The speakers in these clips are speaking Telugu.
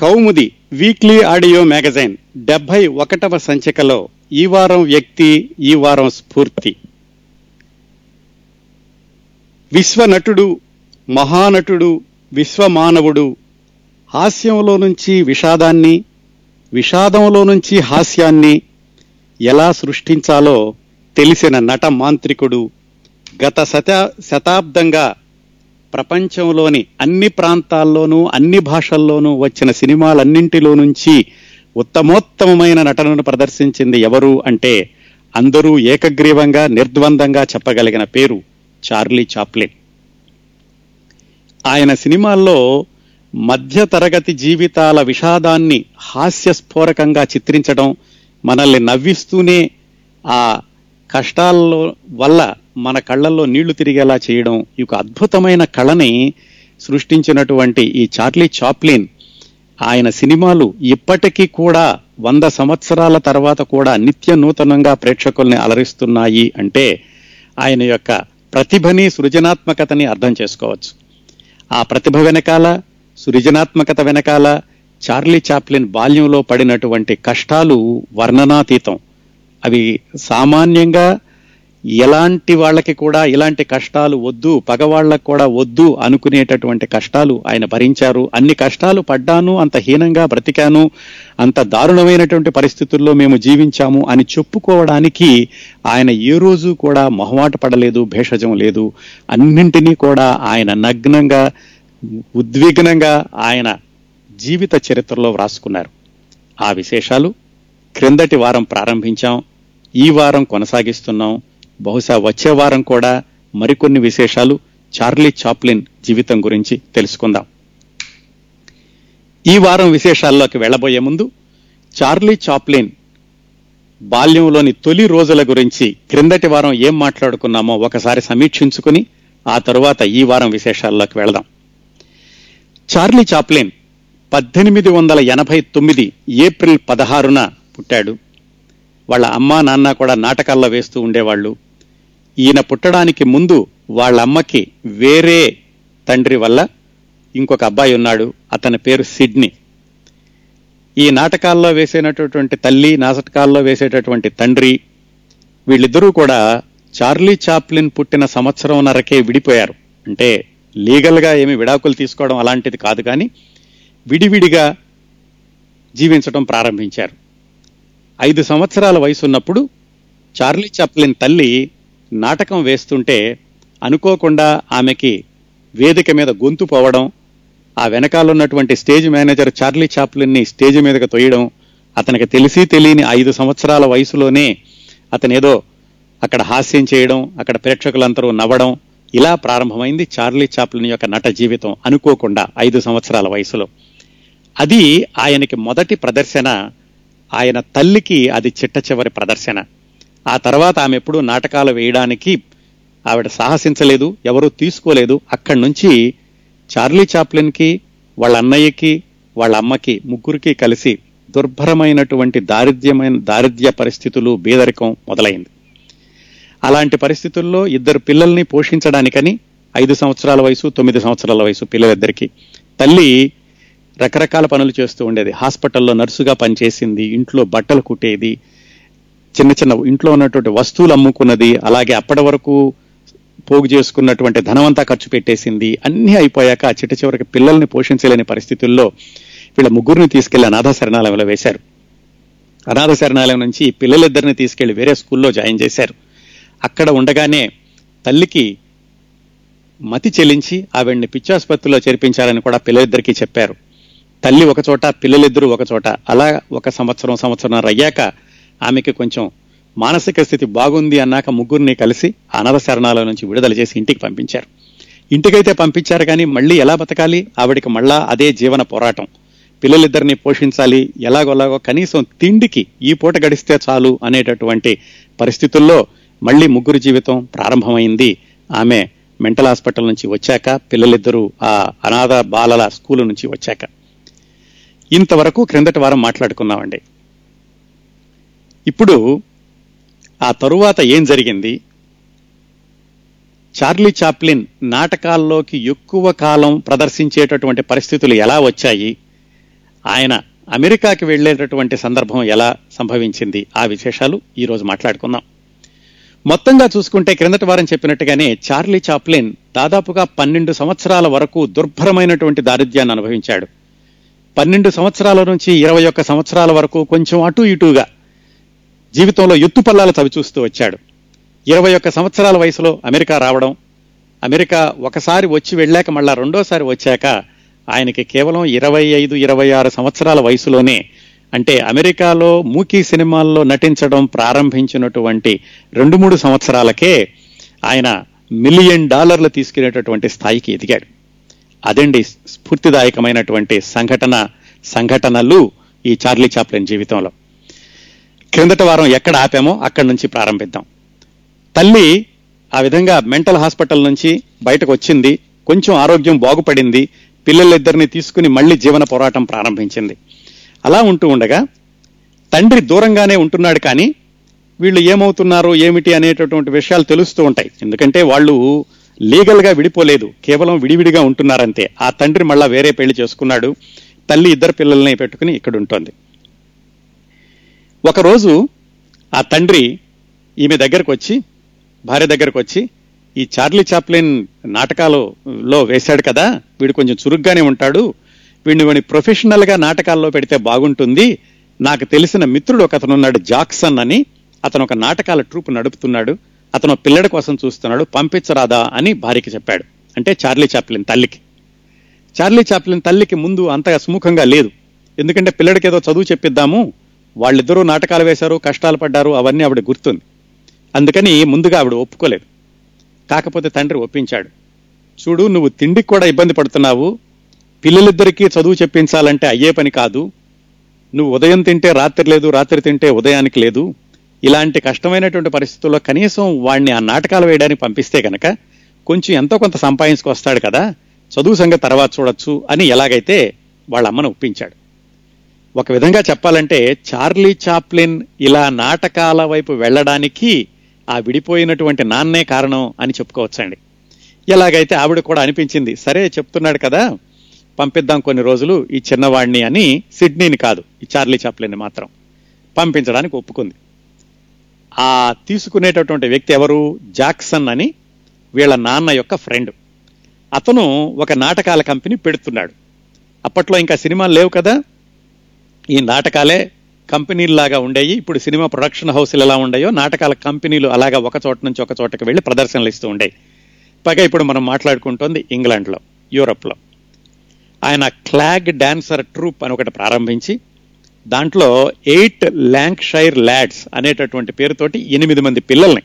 కౌముది వీక్లీ ఆడియో మ్యాగజైన్ డెబ్బై ఒకటవ సంచికలో ఈ వారం వ్యక్తి ఈ వారం స్ఫూర్తి. విశ్వనటుడు మహానటుడు విశ్వమానవుడు హాస్యంలో నుంచి విషాదాన్ని విషాదంలో నుంచి హాస్యాన్ని ఎలా సృష్టించాలో తెలిసిన నట మాంత్రికుడు గత శత శతాబ్దంగా ప్రపంచంలోని అన్ని ప్రాంతాల్లోనూ అన్ని భాషల్లోనూ వచ్చిన సినిమాలన్నింటిలో నుంచి ఉత్తమోత్తమమైన నటనను ప్రదర్శించింది ఎవరు అంటే అందరూ ఏకగ్రీవంగా నిర్ద్వందంగా చెప్పగలిగిన పేరు చార్లీ చాప్లిన్. ఆయన సినిమాల్లో మధ్య తరగతి జీవితాల విషాదాన్ని హాస్యస్ఫోరకంగా చిత్రించడం మనల్ని నవ్విస్తూనే ఆ కష్టాల్లో వల్ల మన కళ్ళల్లో నీళ్ళు తిరిగేలా చేయడం ఈ యొక్క అద్భుతమైన కళని సృష్టించినటువంటి ఈ చార్లీ చాప్లిన్ ఆయన సినిమాలు ఇప్పటికీ కూడా వంద సంవత్సరాల తర్వాత కూడా నిత్య నూతనంగా ప్రేక్షకుల్ని అలరిస్తున్నాయి అంటే ఆయన యొక్క ప్రతిభని సృజనాత్మకతని అర్థం చేసుకోవచ్చు. ఆ ప్రతిభ వెనకాల సృజనాత్మకత వెనకాల చార్లీ చాప్లిన్ బాల్యంలో పడినటువంటి కష్టాలు వర్ణనాతీతం. అవి సామాన్యంగా ఎలాంటి వాళ్ళకి కూడా ఇలాంటి కష్టాలు వద్దు పగవాళ్ళకు కూడా వద్దు అనుకునేటటువంటి కష్టాలు ఆయన భరించారు. అన్ని కష్టాలు పడ్డాను అంత హీనంగా బ్రతికాను అంత దారుణమైనటువంటి పరిస్థితుల్లో మేము జీవించాము అని చెప్పుకోవడానికి ఆయన ఏ రోజు కూడా మొహమాట పడలేదు భేషజం లేదు. అన్నింటినీ కూడా ఆయన నగ్నంగా ఉద్విగ్నంగా ఆయన జీవిత చరిత్రలో వ్రాసుకున్నారు. ఆ విశేషాలు క్రిందటి వారం ప్రారంభించాం ఈ వారం కొనసాగిస్తున్నాం. బహుశా వచ్చే వారం కూడా మరికొన్ని విశేషాలు చార్లీ చాప్లిన్ జీవితం గురించి తెలుసుకుందాం. ఈ వారం విశేషాల్లోకి వెళ్ళబోయే ముందు చార్లీ చాప్లిన్ బాల్యంలోని తొలి రోజుల గురించి క్రిందటి వారం ఏం మాట్లాడుకున్నామో ఒకసారి సమీక్షించుకుని ఆ తరువాత ఈ వారం విశేషాల్లోకి వెళదాం. చార్లీ చాప్లిన్ పద్దెనిమిది వందల ఎనభై తొమ్మిది ఏప్రిల్ పదహారున పుట్టాడు. వాళ్ళ అమ్మా నాన్న కూడా నాటకాల్లో వేస్తూ ఉండేవాళ్ళు. ఈయన పుట్టడానికి ముందు వాళ్ళ అమ్మకి వేరే తండ్రి వల్ల ఇంకొక అబ్బాయి ఉన్నాడు. అతని పేరు సిడ్నీ. ఈ నాటకాల్లో వేసేటటువంటి తల్లి నాటకాల్లో వేసేటటువంటి తండ్రి వీళ్ళిద్దరూ కూడా చార్లీ చాప్లిన్ పుట్టిన సంవత్సరంన్నరకే విడిపోయారు. అంటే లీగల్గా ఏమి విడాకులు తీసుకోవడం అలాంటిది కాదు కానీ విడివిడిగా జీవించడం ప్రారంభించారు. ఐదు సంవత్సరాల వయసు ఉన్నప్పుడు చార్లీ చాప్లిన్ తల్లి నాటకం వేస్తుంటే అనుకోకుండా ఆమెకి వేదిక మీద గొంతు పోవడం ఆ వెనకాల ఉన్నటువంటి స్టేజ్ మేనేజర్ చార్లీ చాప్లిన్ని స్టేజ్ మీదకి తొయ్యడం అతనికి తెలిసి తెలియని ఐదు సంవత్సరాల వయసులోనే అతను ఏదో అక్కడ హాస్యం చేయడం అక్కడ ప్రేక్షకులందరూ నవ్వడం ఇలా ప్రారంభమైంది చార్లీ చాప్లిన్ యొక్క నట జీవితం అనుకోకుండా ఐదు సంవత్సరాల వయసులో. అది ఆయనకి మొదటి ప్రదర్శన ఆయన తల్లికి అది చిట్ట చివరి ప్రదర్శన. ఆ తర్వాత ఆమె ఎప్పుడూ నాటకాలు వేయడానికి ఆవిడ సాహసించలేదు ఎవరూ తీసుకోలేదు. అక్కడి నుంచి చార్లీ చాప్లిన్కి వాళ్ళ అన్నయ్యకి వాళ్ళ అమ్మకి ముగ్గురికి కలిసి దుర్భరమైనటువంటి దారిద్ర్యమైన దారిద్ర్య పరిస్థితులు బీదరికం మొదలైంది. అలాంటి పరిస్థితుల్లో ఇద్దరు పిల్లల్ని పోషించడానికని ఐదు సంవత్సరాల వయసు తొమ్మిది సంవత్సరాల వయసు పిల్లలిద్దరికి తల్లి రకరకాల పనులు చేస్తూ ఉండేది. హాస్పిటల్లో నర్సుగా పనిచేసింది ఇంట్లో బట్టలు కుట్టేది చిన్న చిన్న ఇంట్లో ఉన్నటువంటి వస్తువులు అమ్ముకున్నది అలాగే అప్పటి వరకు పోగు చేసుకున్నటువంటి ధనమంతా ఖర్చు పెట్టేసింది అన్నీ అయిపోయాక చిట్ట చివరికి పిల్లల్ని పోషించలేని పరిస్థితుల్లో వీళ్ళ ముగ్గురిని తీసుకెళ్ళి అనాథ శరణాలయంలో వేశారు. అనాథ శరణాలయం నుంచి పిల్లలిద్దరిని తీసుకెళ్ళి వేరే స్కూల్లో జాయిన్ చేశారు. అక్కడ ఉండగానే తల్లికి మతి చెల్లించి ఆవిడ్ని పిచ్చాసుపత్రిలో చేర్పించాలని కూడా పిల్లలిద్దరికీ చెప్పారు. తల్లి ఒక చోట పిల్లలిద్దరూ ఒక చోట. అలా ఒక సంవత్సరం సంవత్సరం అయ్యాక ఆమెకి కొంచెం మానసిక స్థితి బాగుంది అన్నాక ముగ్గురిని కలిసి అనాథ శరణాల నుంచి విడుదల చేసి ఇంటికి పంపించారు. ఇంటికైతే పంపించారు కానీ మళ్ళీ ఎలా బతకాలి? ఆవిడికి మళ్ళా అదే జీవన పోరాటం. పిల్లలిద్దరిని పోషించాలి. ఎలాగోలాగో కనీసం తిండికి ఈ పూట గడిస్తే చాలు అనేటటువంటి పరిస్థితుల్లో మళ్ళీ ముగ్గురు జీవితం ప్రారంభమైంది. ఆమె మెంటల్ హాస్పిటల్ నుంచి వచ్చాక పిల్లలిద్దరూ ఆ అనాథ బాలల స్కూలు నుంచి వచ్చాక. ఇంతవరకు క్రిందటి వారం మాట్లాడుకున్నామండి ఇప్పుడు ఆ తరువాత ఏం జరిగింది? చార్లీ చాప్లిన్ నాటకాల్లోకి ఎక్కువ కాలం ప్రదర్శించేటటువంటి పరిస్థితులు ఎలా వచ్చాయి? ఆయన అమెరికాకి వెళ్ళేటటువంటి సందర్భం ఎలా సంభవించింది? ఆ విశేషాలు ఈరోజు మాట్లాడుకుందాం. మొత్తంగా చూసుకుంటే క్రిందటి వారం చెప్పినట్టుగానే చార్లీ చాప్లిన్ దాదాపుగా పన్నెండు సంవత్సరాల వరకు దుర్భరమైనటువంటి దారిద్ర్యాన్ని అనుభవించాడు. పన్నెండు సంవత్సరాల నుంచి ఇరవై ఒక్క సంవత్సరాల వరకు కొంచెం అటు ఇటుగా జీవితంలో ఎత్తుపల్లాలు చవిచూస్తూ వచ్చాడు. ఇరవై ఒక్క సంవత్సరాల వయసులో అమెరికా రావడం అమెరికా ఒకసారి వచ్చి వెళ్ళాక మళ్ళా రెండోసారి వచ్చాక ఆయనకి కేవలం ఇరవై ఐదు ఇరవై ఆరు సంవత్సరాల వయసులోనే అంటే అమెరికాలో మూకీ సినిమాల్లో నటించడం ప్రారంభించినటువంటి రెండు మూడు సంవత్సరాలకే ఆయన మిలియన్ డాలర్లు తీసుకునేటటువంటి స్థాయికి ఎదిగాడు. అదండి స్ఫూర్తిదాయకమైనటువంటి సంఘటన సంఘటనలు ఈ చార్లీ చాప్లిన్ జీవితంలో. క్రిందట వారం ఎక్కడ ఆపామో అక్కడి నుంచి ప్రారంభిద్దాం. తల్లి ఆ విధంగా మెంటల్ హాస్పిటల్ నుంచి బయటకు వచ్చింది. కొంచెం ఆరోగ్యం బాగుపడింది. పిల్లలిద్దరిని తీసుకుని మళ్ళీ జీవన పోరాటం ప్రారంభించింది. అలా ఉంటూ ఉండగా తండ్రి దూరంగానే ఉంటున్నాడు కానీ వీళ్ళు ఏమవుతున్నారు ఏమిటి అనేటటువంటి విషయాలు తెలుస్తూ ఉంటాయి. ఎందుకంటే వాళ్ళు లీగల్గా విడిపోలేదు. కేవలం విడివిడిగా ఉంటున్నారంతే. ఆ తండ్రి మళ్ళా వేరే పెళ్ళి చేసుకున్నాడు. తల్లి ఇద్దరు పిల్లల్ని పెట్టుకుని ఇక్కడ ఉంటుంది. ఒకరోజు ఆ తండ్రి ఈమె దగ్గరకు వచ్చి భార్య దగ్గరకు వచ్చి ఈ చార్లీ చాప్లిన్ నాటకాలలో వేశాడు కదా వీడు కొంచెం చురుగ్గానే ఉంటాడు వీడిని వీడిని ప్రొఫెషనల్గా నాటకాల్లో పెడితే బాగుంటుంది నాకు తెలిసిన మిత్రుడు ఒక అతను ఉన్నాడు జాక్సన్ అని అతను ఒక నాటకాల ట్రూప్ నడుపుతున్నాడు అతను పిల్లడి కోసం చూస్తున్నాడు పంపించరాదా అని భార్యకి చెప్పాడు. అంటే చార్లీ చాప్లిన్ తల్లికి. చార్లీ చాప్లిన్ తల్లికి ముందు అంతగా సుముఖంగా లేదు. ఎందుకంటే పిల్లడికి ఏదో చదువు చెప్పిద్దాము వాళ్ళిద్దరూ నాటకాలు వేశారు కష్టాలు పడ్డారు అవన్నీ ఆవిడ గుర్తుంది. అందుకని ముందుగా ఆవిడ ఒప్పుకోలేదు. కాకపోతే తండ్రి ఒప్పించాడు. చూడు నువ్వు తిండికి కూడా ఇబ్బంది పడుతున్నావు. పిల్లలిద్దరికీ చదువు చెప్పించాలంటే అయ్యే పని కాదు. నువ్వు ఉదయం తింటే రాత్రి లేదు రాత్రి తింటే ఉదయానికి లేదు. ఇలాంటి కష్టమైనటువంటి పరిస్థితుల్లో కనీసం వాడిని ఆ నాటకాలు వేయడానికి పంపిస్తే గనక కొంచెం ఎంతో కొంత సంపాదించుకొస్తాడు కదా. చదువు సంగతి తర్వాత చూడొచ్చు అని ఎలాగైతే వాళ్ళ అమ్మను ఒప్పించాడు. ఒక విధంగా చెప్పాలంటే చార్లీ చాప్లిన్ ఇలా నాటకాల వైపు వెళ్ళడానికి ఆ విడిపోయినటువంటి నాన్నే కారణం అని చెప్పుకోవచ్చండి. ఎలాగైతే ఆవిడ కూడా అనిపించింది సరే చెప్తున్నాడు కదా పంపిద్దాం కొన్ని రోజులు ఈ చిన్నవాడిని అని సిడ్నీని కాదు ఈ చార్లీ చాప్లిన్ మాత్రం పంపించడానికి ఒప్పుకుంది. ఆ తీసుకునేటటువంటి వ్యక్తి ఎవరు? జాక్సన్ అని వీళ్ళ నాన్న యొక్క ఫ్రెండ్. అతను ఒక నాటకాల కంపెనీ పెడుతున్నాడు. అప్పట్లో ఇంకా సినిమాలు లేవు కదా ఈ నాటకాలే కంపెనీలాగా ఉండేవి ఇప్పుడు సినిమా ప్రొడక్షన్ హౌస్లు ఎలా ఉండయో నాటకాల కంపెనీలు అలాగా ఒక చోట నుంచి ఒక చోటకి వెళ్ళి ప్రదర్శనలు ఇస్తూ ఉండేవి పైగా ఇప్పుడు మనం మాట్లాడుకుంటోంది ఇంగ్లాండ్లో యూరప్లో. ఆయన క్లాగ్ డాన్సర్ ట్రూప్ అని ఒకటి ప్రారంభించి దాంట్లో ఎయిట్ ల్యాంక్షైర్ ల్యాడ్స్ అనేటటువంటి పేరుతోటి ఎనిమిది మంది పిల్లల్ని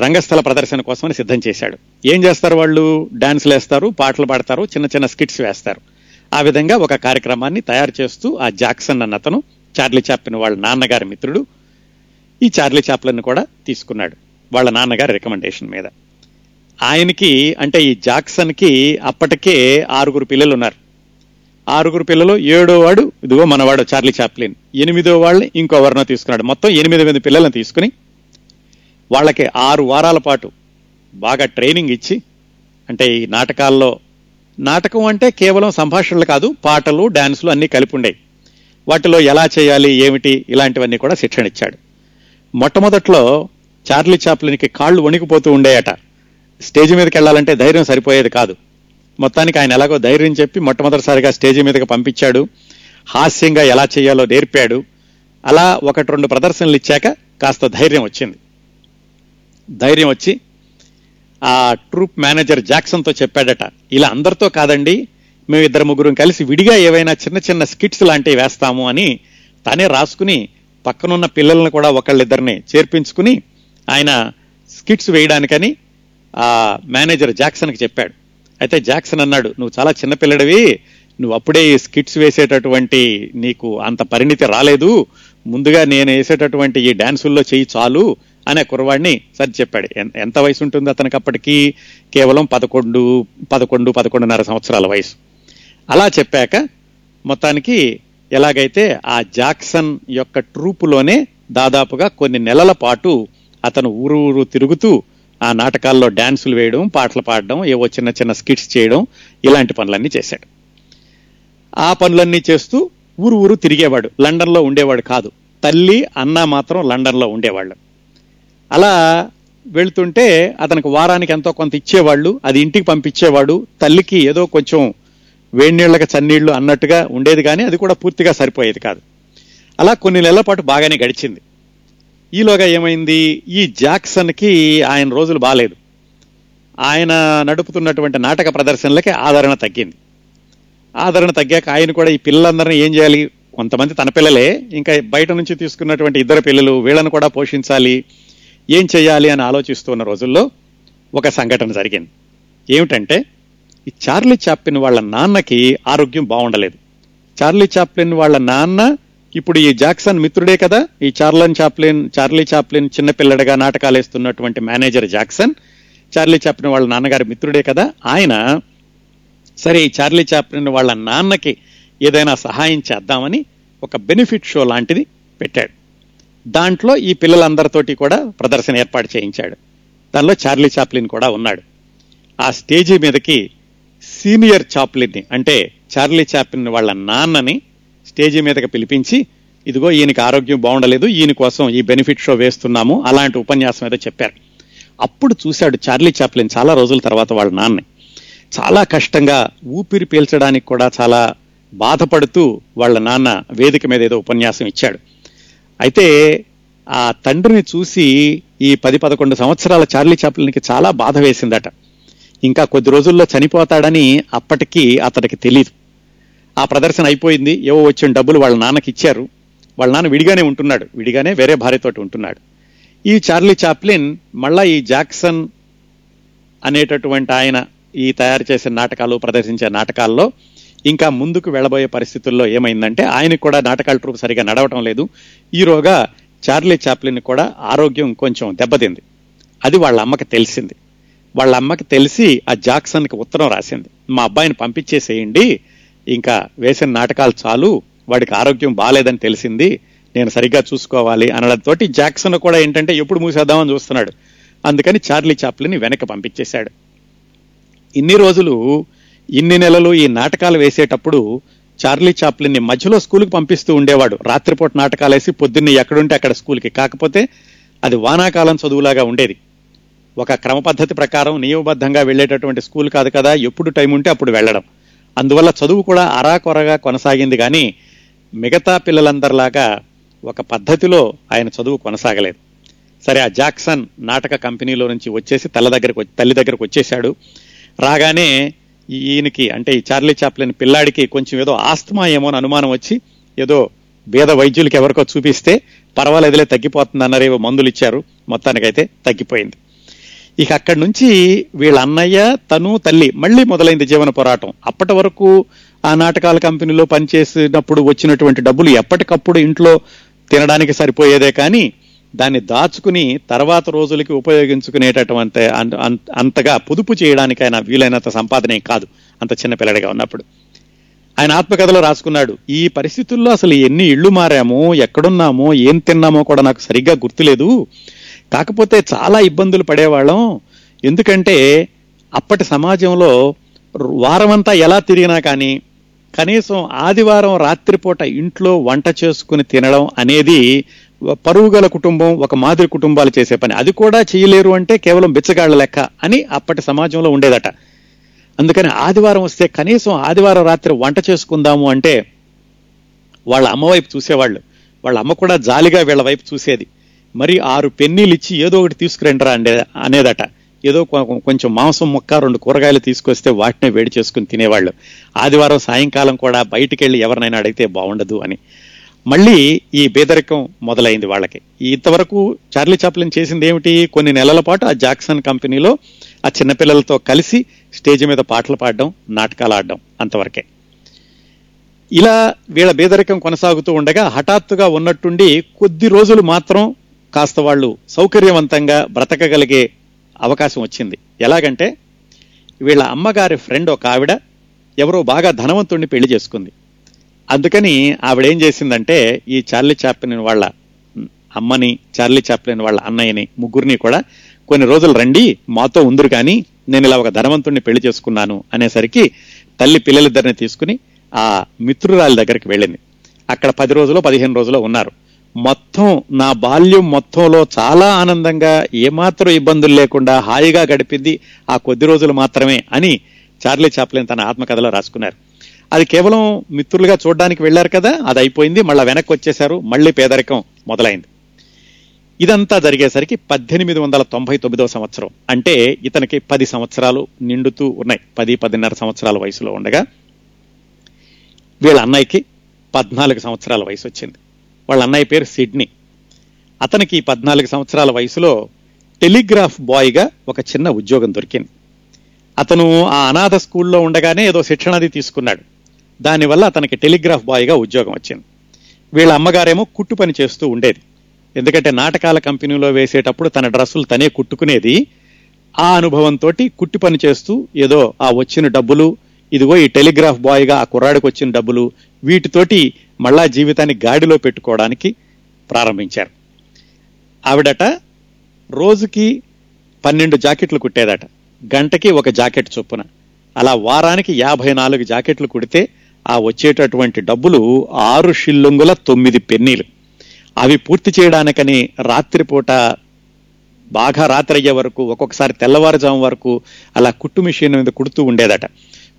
రంగస్థల ప్రదర్శన కోసమని సిద్ధం చేశాడు. ఏం చేస్తారు వాళ్ళు? డాన్స్లు వేస్తారు పాటలు పాడతారు చిన్న చిన్న స్కిట్స్ వేస్తారు. ఆ విధంగా ఒక కార్యక్రమాన్ని తయారు చేస్తూ ఆ జాక్సన్ అన్న అతను చార్లీ చాప్లిన్ వాళ్ళ నాన్నగారి మిత్రుడు ఈ చార్లీ చాప్లిన్ కూడా తీసుకున్నాడు వాళ్ళ నాన్నగారి రికమెండేషన్ మీద. ఆయనకి అంటే ఈ జాక్సన్కి అప్పటికే ఆరుగురు పిల్లలు ఉన్నారు. ఆరుగురు పిల్లలు ఏడో వాడు ఇదిగో మనవాడు చార్లీ చాప్లిన్ ఎనిమిదో వాళ్ళని ఇంకోవరినో తీసుకున్నాడు. మొత్తం ఎనిమిది మంది పిల్లలను తీసుకుని వాళ్ళకి ఆరు వారాల పాటు బాగా ట్రైనింగ్ ఇచ్చి అంటే ఈ నాటకాల్లో నాటకం అంటే కేవలం సంభాషణలు కాదు పాటలు డాన్సులు అన్నీ కలిపి ఉండేవి వాటిలో ఎలా చేయాలి ఏమిటి ఇలాంటివన్నీ కూడా శిక్షణ ఇచ్చాడు. మొట్టమొదట్లో చార్లీ చాప్లిన్కి కాళ్ళు వణికిపోతూ ఉండేయట. స్టేజ్ మీదకి వెళ్ళాలంటే ధైర్యం సరిపోయేది కాదు. మొత్తానికి ఆయన ఎలాగో ధైర్యం చెప్పి మొట్టమొదటిసారిగా స్టేజ్ మీదకి పంపించాడు. హాస్యంగా ఎలా చేయాలో నేర్పాడు. అలా ఒకటి రెండు ప్రదర్శనలు ఇచ్చాక కాస్త ధైర్యం వచ్చింది. ధైర్యం వచ్చి ఆ ట్రూప్ మేనేజర్ జాక్సన్తో చెప్పాడట ఇలా అందరితో కాదండి మేము ఇద్దరు ముగ్గురం కలిసి విడిగా ఏవైనా చిన్న చిన్న స్కిట్స్ లాంటివి వేస్తాము అని తానే రాసుకుని పక్కనున్న పిల్లల్ని కూడా ఒకళ్ళిద్దరిని చేర్పించుకుని ఆయన స్కిట్స్ వేయడానికని ఆ మేనేజర్ జాక్సన్కి చెప్పాడు. అయితే జాక్సన్ అన్నాడు నువ్వు చాలా చిన్నపిల్లడివి నువ్వు అప్పుడే ఈ స్కిట్స్ వేసేటటువంటి నీకు అంత పరిణితి రాలేదు ముందుగా నేను వేసేటటువంటి ఈ డ్యాన్సుల్లో చెయ్యి చాలు అనే కుర్రవాడిని సరి చెప్పాడు. ఎంత వయసు ఉంటుంది అతనికి అప్పటికి? కేవలం పదకొండు పదకొండు పదకొండున్నర సంవత్సరాల వయసు. అలా చెప్పాక మొత్తానికి ఎలాగైతే ఆ జాక్సన్ యొక్క ట్రూపులోనే దాదాపుగా కొన్ని నెలల పాటు అతను ఊరు ఊరు తిరుగుతూ ఆ నాటకాల్లో డ్యాన్సులు వేయడం పాటలు పాడడం ఏవో చిన్న చిన్న స్కిట్స్ చేయడం ఇలాంటి పనులన్నీ చేశాడు. ఆ పనులన్నీ చేస్తూ ఊరు ఊరు తిరిగేవాడు. లండన్లో ఉండేవాడు కాదు. తల్లి అన్న మాత్రం లండన్లో ఉండేవాళ్ళు. అలా వెళ్తుంటే అతనికి వారానికి ఎంతో కొంత ఇచ్చేవాళ్ళు అది ఇంటికి పంపించేవాడు తల్లికి ఏదో కొంచెం వేడినీళ్ళకి చన్నీళ్ళు అన్నట్టుగా ఉండేది కానీ అది కూడా పూర్తిగా సరిపోయేది కాదు. అలా కొన్ని నెలల పాటు బాగానే గడిచింది. ఈలోగా ఏమైంది? ఈ జాక్సన్కి ఆయన రోజులు బాగాలేదు ఆయన నడుపుతున్నటువంటి నాటక ప్రదర్శనలకి ఆదరణ తగ్గింది. ఆదరణ తగ్గాక ఆయన కూడా ఈ పిల్లలందరినీ ఏం చేయాలి? కొంతమంది తన పిల్లలే ఇంకా బయట నుంచి తీసుకున్నటువంటి ఇద్దరు పిల్లలు వీళ్ళను కూడా పోషించాలి. ఏం చేయాలి అని ఆలోచిస్తున్న రోజుల్లో ఒక సంఘటన జరిగింది. ఏమిటంటే ఈ చార్లీ చాప్లిన్ వాళ్ళ నాన్నకి ఆరోగ్యం బాగుండలేదు. చార్లీ చాప్లిన్ వాళ్ళ నాన్న ఇప్పుడు ఈ జాక్సన్ మిత్రుడే కదా ఈ చార్లన్ చాప్లిన్ చార్లీ చాప్లిన్ చిన్నపిల్లడిగా నాటకాలు వేస్తున్నటువంటి మేనేజర్ జాక్సన్ చార్లీ చాప్లిన్ వాళ్ళ నాన్నగారి మిత్రుడే కదా ఆయన సరే ఈ చార్లీ చాప్లిన్ వాళ్ళ నాన్నకి ఏదైనా సహాయం చేద్దామని ఒక బెనిఫిట్ షో లాంటిది పెట్టాడు. దాంట్లో ఈ పిల్లలందరితోటి కూడా ప్రదర్శన ఏర్పాటు చేయించాడు. దానిలో చార్లీ చాప్లిన్ కూడా ఉన్నాడు. ఆ స్టేజీ మీదకి సీనియర్ చాప్లిన్ని అంటే చార్లీ చాప్లిన్ వాళ్ళ నాన్నని స్టేజీ మీదకి పిలిపించి ఇదిగో ఈయనకి ఆరోగ్యం బాగుండలేదు ఈయన కోసం ఈ బెనిఫిట్ షో వేస్తున్నాము అలాంటి ఉపన్యాసం ఏదో చెప్పారు. అప్పుడు చూశాడు చార్లీ చాప్లిన్ చాలా రోజుల తర్వాత వాళ్ళ నాన్నని. చాలా కష్టంగా ఊపిరి పీల్చడానికి కూడా చాలా బాధపడుతూ వాళ్ళ నాన్న వేదిక మీద ఏదో ఉపన్యాసం ఇచ్చాడు. అయితే ఆ తండ్రిని చూసి ఈ పది పదకొండు సంవత్సరాల చార్లీ చాప్లిన్కి చాలా బాధ వేసిందట. ఇంకా కొద్ది రోజుల్లో చనిపోతాడని అప్పటికి అతడికి తెలియదు ఆ ప్రదర్శన అయిపోయింది. ఏవో వచ్చిన డబ్బులు వాళ్ళ నాన్నకి ఇచ్చారు. వాళ్ళ నాన్న విడిగానే ఉంటున్నాడు. విడిగానే వేరే భార్యతోటి ఉంటున్నాడు. ఈ చార్లీ చాప్లిన్ మళ్ళా ఈ జాక్సన్ అనేటటువంటి ఆయన ఈ తయారు చేసిన నాటకాలు ప్రదర్శించే నాటకాల్లో ఇంకా ముందుకు వెళ్ళబోయే పరిస్థితుల్లో ఏమైందంటే ఆయనకు కూడా నాటకాల ట్రూప్ సరిగా నడవటం లేదు. ఈరోగా చార్లీ చాప్లిన్ కూడా ఆరోగ్యం కొంచెం దెబ్బతింది. అది వాళ్ళ అమ్మకి తెలిసింది. వాళ్ళ అమ్మకి తెలిసి ఆ జాక్సన్కి ఉత్తరం రాసింది. మా అబ్బాయిని పంపించేసేయండి. ఇంకా వేసిన నాటకాలు చాలు. వాడికి ఆరోగ్యం బాగాలేదని తెలిసింది. నేను సరిగ్గా చూసుకోవాలి అనడంతో జాక్సన్ కూడా ఏంటంటే ఎప్పుడు మూసేద్దామని చూస్తున్నాడు. అందుకని చార్లీ చాప్లిని వెనక్కి పంపించేశాడు. ఇన్ని రోజులు ఇన్ని నెలలు ఈ నాటకాలు వేసేటప్పుడు చార్లీ చాప్లిన్ని మధ్యలో స్కూల్కి పంపిస్తూ ఉండేవాడు. రాత్రిపూట నాటకాలు వేసి పొద్దున్నే ఎక్కడుంటే అక్కడ స్కూల్కి. కాకపోతే అది వానాకాలం చదువులాగా ఉండేది. ఒక క్రమ పద్ధతి ప్రకారం నియమబద్ధంగా వెళ్ళేటటువంటి స్కూల్ కాదు కదా ఎప్పుడు టైం ఉంటే అప్పుడు వెళ్ళడం. అందువల్ల చదువు కూడా అరాకొరగా కొనసాగింది కానీ మిగతా పిల్లలందరిలాగా ఒక పద్ధతిలో ఆయన చదువు కొనసాగలేదు. సరే ఆ జాక్సన్ నాటక కంపెనీలో నుంచి వచ్చేసి తల్ల దగ్గరకు తల్లి దగ్గరకు వచ్చేశాడు. రాగానే ఈయనకి అంటే ఈ చార్లీ చాప్లిన్ పిల్లాడికి కొంచెం ఏదో ఆస్తమా ఏమో అని అనుమానం వచ్చి ఏదో భేద వైద్యులకి ఎవరికో చూపిస్తే పర్వాలేదులే తగ్గిపోతుంది అన్నారేవో మందులు ఇచ్చారు మొత్తానికైతే తగ్గిపోయింది. ఇక అక్కడి నుంచి వీళ్ళ అన్నయ్య తను తల్లి మళ్ళీ మొదలైంది జీవన పోరాటం. అప్పటి వరకు ఆ నాటకాల కంపెనీలో పనిచేసినప్పుడు వచ్చినటువంటి డబ్బులు ఎప్పటికప్పుడు ఇంట్లో తినడానికి సరిపోయేదే కానీ దాన్ని దాచుకుని తర్వాత రోజులకి ఉపయోగించుకునేటటువంటి అంతగా పొదుపు చేయడానికి ఆయన వీలైనంత సంపాదనే కాదు. అంత చిన్న పిల్లడిగా ఉన్నప్పుడు. ఆయన ఆత్మకథలో రాసుకున్నాడు ఈ పరిస్థితుల్లో అసలు ఎన్ని ఇళ్ళు మారామో ఎక్కడున్నామో ఏం తిన్నామో కూడా నాకు సరిగ్గా గుర్తులేదు. కాకపోతే చాలా ఇబ్బందులు పడేవాళ్ళం. ఎందుకంటే అప్పటి సమాజంలో వారమంతా ఎలా తిరిగినా కానీ కనీసం ఆదివారం రాత్రిపూట ఇంట్లో వంట చేసుకుని తినడం అనేది పరువుగల కుటుంబం ఒక మాదిరి కుటుంబాలు చేసే పని. అది కూడా చేయలేరు అంటే కేవలం బిచ్చగాళ్ళ లెక్క అని అప్పటి సమాజంలో ఉండేదట. అందుకని ఆదివారం వస్తే కనీసం ఆదివారం రాత్రి వంట చేసుకుందాము అంటే వాళ్ళ అమ్మ వైపు చూసేవాళ్ళు. వాళ్ళ అమ్మ కూడా జాలిగా వీళ్ళ వైపు చూసేది. మరి ఆరు పెన్నీలు ఇచ్చి ఏదో ఒకటి తీసుకురండిరా అండే అనేదట. ఏదో కొంచెం మాంసం ముక్క రెండు కూరగాయలు తీసుకొస్తే వాటినే వేడి చేసుకుని తినేవాళ్ళు. ఆదివారం సాయంకాలం కూడా బయటికి వెళ్ళి ఎవరినైనా అడిగితే బాగుండదు అని. మళ్ళీ ఈ పేదరికం మొదలైంది వాళ్ళకి. ఇంతవరకు చార్లీ చాప్లిన్ చేసింది ఏమిటి? కొన్ని నెలల పాటు ఆ జాక్సన్ కంపెనీలో ఆ చిన్నపిల్లలతో కలిసి స్టేజ్ మీద పాటలు పాడడం నాటకాలు ఆడడం అంతవరకే. ఇలా వీళ్ళ బేదరికం కొనసాగుతూ ఉండగా హఠాత్తుగా ఉన్నట్టుండి కొద్ది రోజులు మాత్రం కాస్త వాళ్ళు సౌకర్యవంతంగా బ్రతకగలిగే అవకాశం వచ్చింది. ఎలాగంటే వీళ్ళ అమ్మగారి ఫ్రెండ్ ఒక ఆవిడ ఎవరో బాగా ధనవంతుడిని పెళ్ళి చేసుకుంది. అందుకని ఆవిడ ఏం చేసిందంటే ఈ చార్లీ చాప్లిన్ వాళ్ళ అమ్మని చార్లీ చాప్లిన్ వాళ్ళ అన్నయ్యని ముగ్గురిని కూడా కొన్ని రోజులు రండి మాతో ఉందరు కానీ నేను ఇలా ఒక ధనవంతుణ్ణి పెళ్ళి చేసుకున్నాను అనేసరికి తల్లి పిల్లలిద్దరిని తీసుకుని ఆ మిత్రురాలి దగ్గరికి వెళ్ళింది. అక్కడ పది రోజులు పదిహేను రోజులు ఉన్నారు. మొత్తం నా బాల్యం మొత్తంలో చాలా ఆనందంగా ఏమాత్రం ఇబ్బందులు లేకుండా హాయిగా గడిపింది ఆ కొద్ది రోజులు మాత్రమే అని చార్లీ చాప్లిన్ తన ఆత్మకథలో రాసుకున్నారు. అది కేవలం మిత్రులుగా చూడడానికి వెళ్ళారు కదా అది అయిపోయింది మళ్ళీ వెనక్కి వచ్చేశారు మళ్ళీ పేదరికం మొదలైంది. ఇదంతా జరిగేసరికి పద్దెనిమిది వందల తొంభై తొమ్మిదవ సంవత్సరం. అంటే ఇతనికి పది సంవత్సరాలు నిండుతూ ఉన్నాయి. పది పదిన్నర సంవత్సరాల వయసులో ఉండగా వీళ్ళ అన్నయ్యకి పద్నాలుగు సంవత్సరాల వయసు వచ్చింది. వాళ్ళ అన్నయ్య పేరు సిడ్నీ. అతనికి పద్నాలుగు సంవత్సరాల వయసులో టెలిగ్రాఫ్ బాయ్గా ఒక చిన్న ఉద్యోగం దొరికింది. అతను ఆ అనాథ స్కూల్లో ఉండగానే ఏదో శిక్షణ అది తీసుకున్నాడు. దానివల్ల అతనికి టెలిగ్రాఫ్ బాయ్గా ఉద్యోగం వచ్చింది. వీళ్ళ అమ్మగారేమో కుట్టు పని చేస్తూ ఉండేది. ఎందుకంటే నాటకాల కంపెనీలో వేసేటప్పుడు తన డ్రెస్సులు తనే కుట్టుకునేది. ఆ అనుభవంతో కుట్టు పని చేస్తూ ఏదో ఆ వచ్చిన డబ్బులు ఇదిగో ఈ టెలిగ్రాఫ్ బాయ్గా ఆ కుర్రాడికి వచ్చిన డబ్బులు వీటితోటి మళ్ళా జీవితాన్ని గాడిలో పెట్టుకోవడానికి ప్రారంభించారు. ఆవిడట రోజుకి పన్నెండు జాకెట్లు కుట్టేదట. గంటకి ఒక జాకెట్ చొప్పున. అలా వారానికి యాభై నాలుగు జాకెట్లు కుడితే ఆ వచ్చేటటువంటి డబ్బులు ఆరు షిల్లుంగుల తొమ్మిది పెన్నీలు. అవి పూర్తి చేయడానికని రాత్రిపూట బాగా రాత్రి అయ్యే వరకు ఒక్కొక్కసారి తెల్లవారుజాము వరకు అలా కుట్టు మిషన్ మీద కుడుతూ ఉండేదట.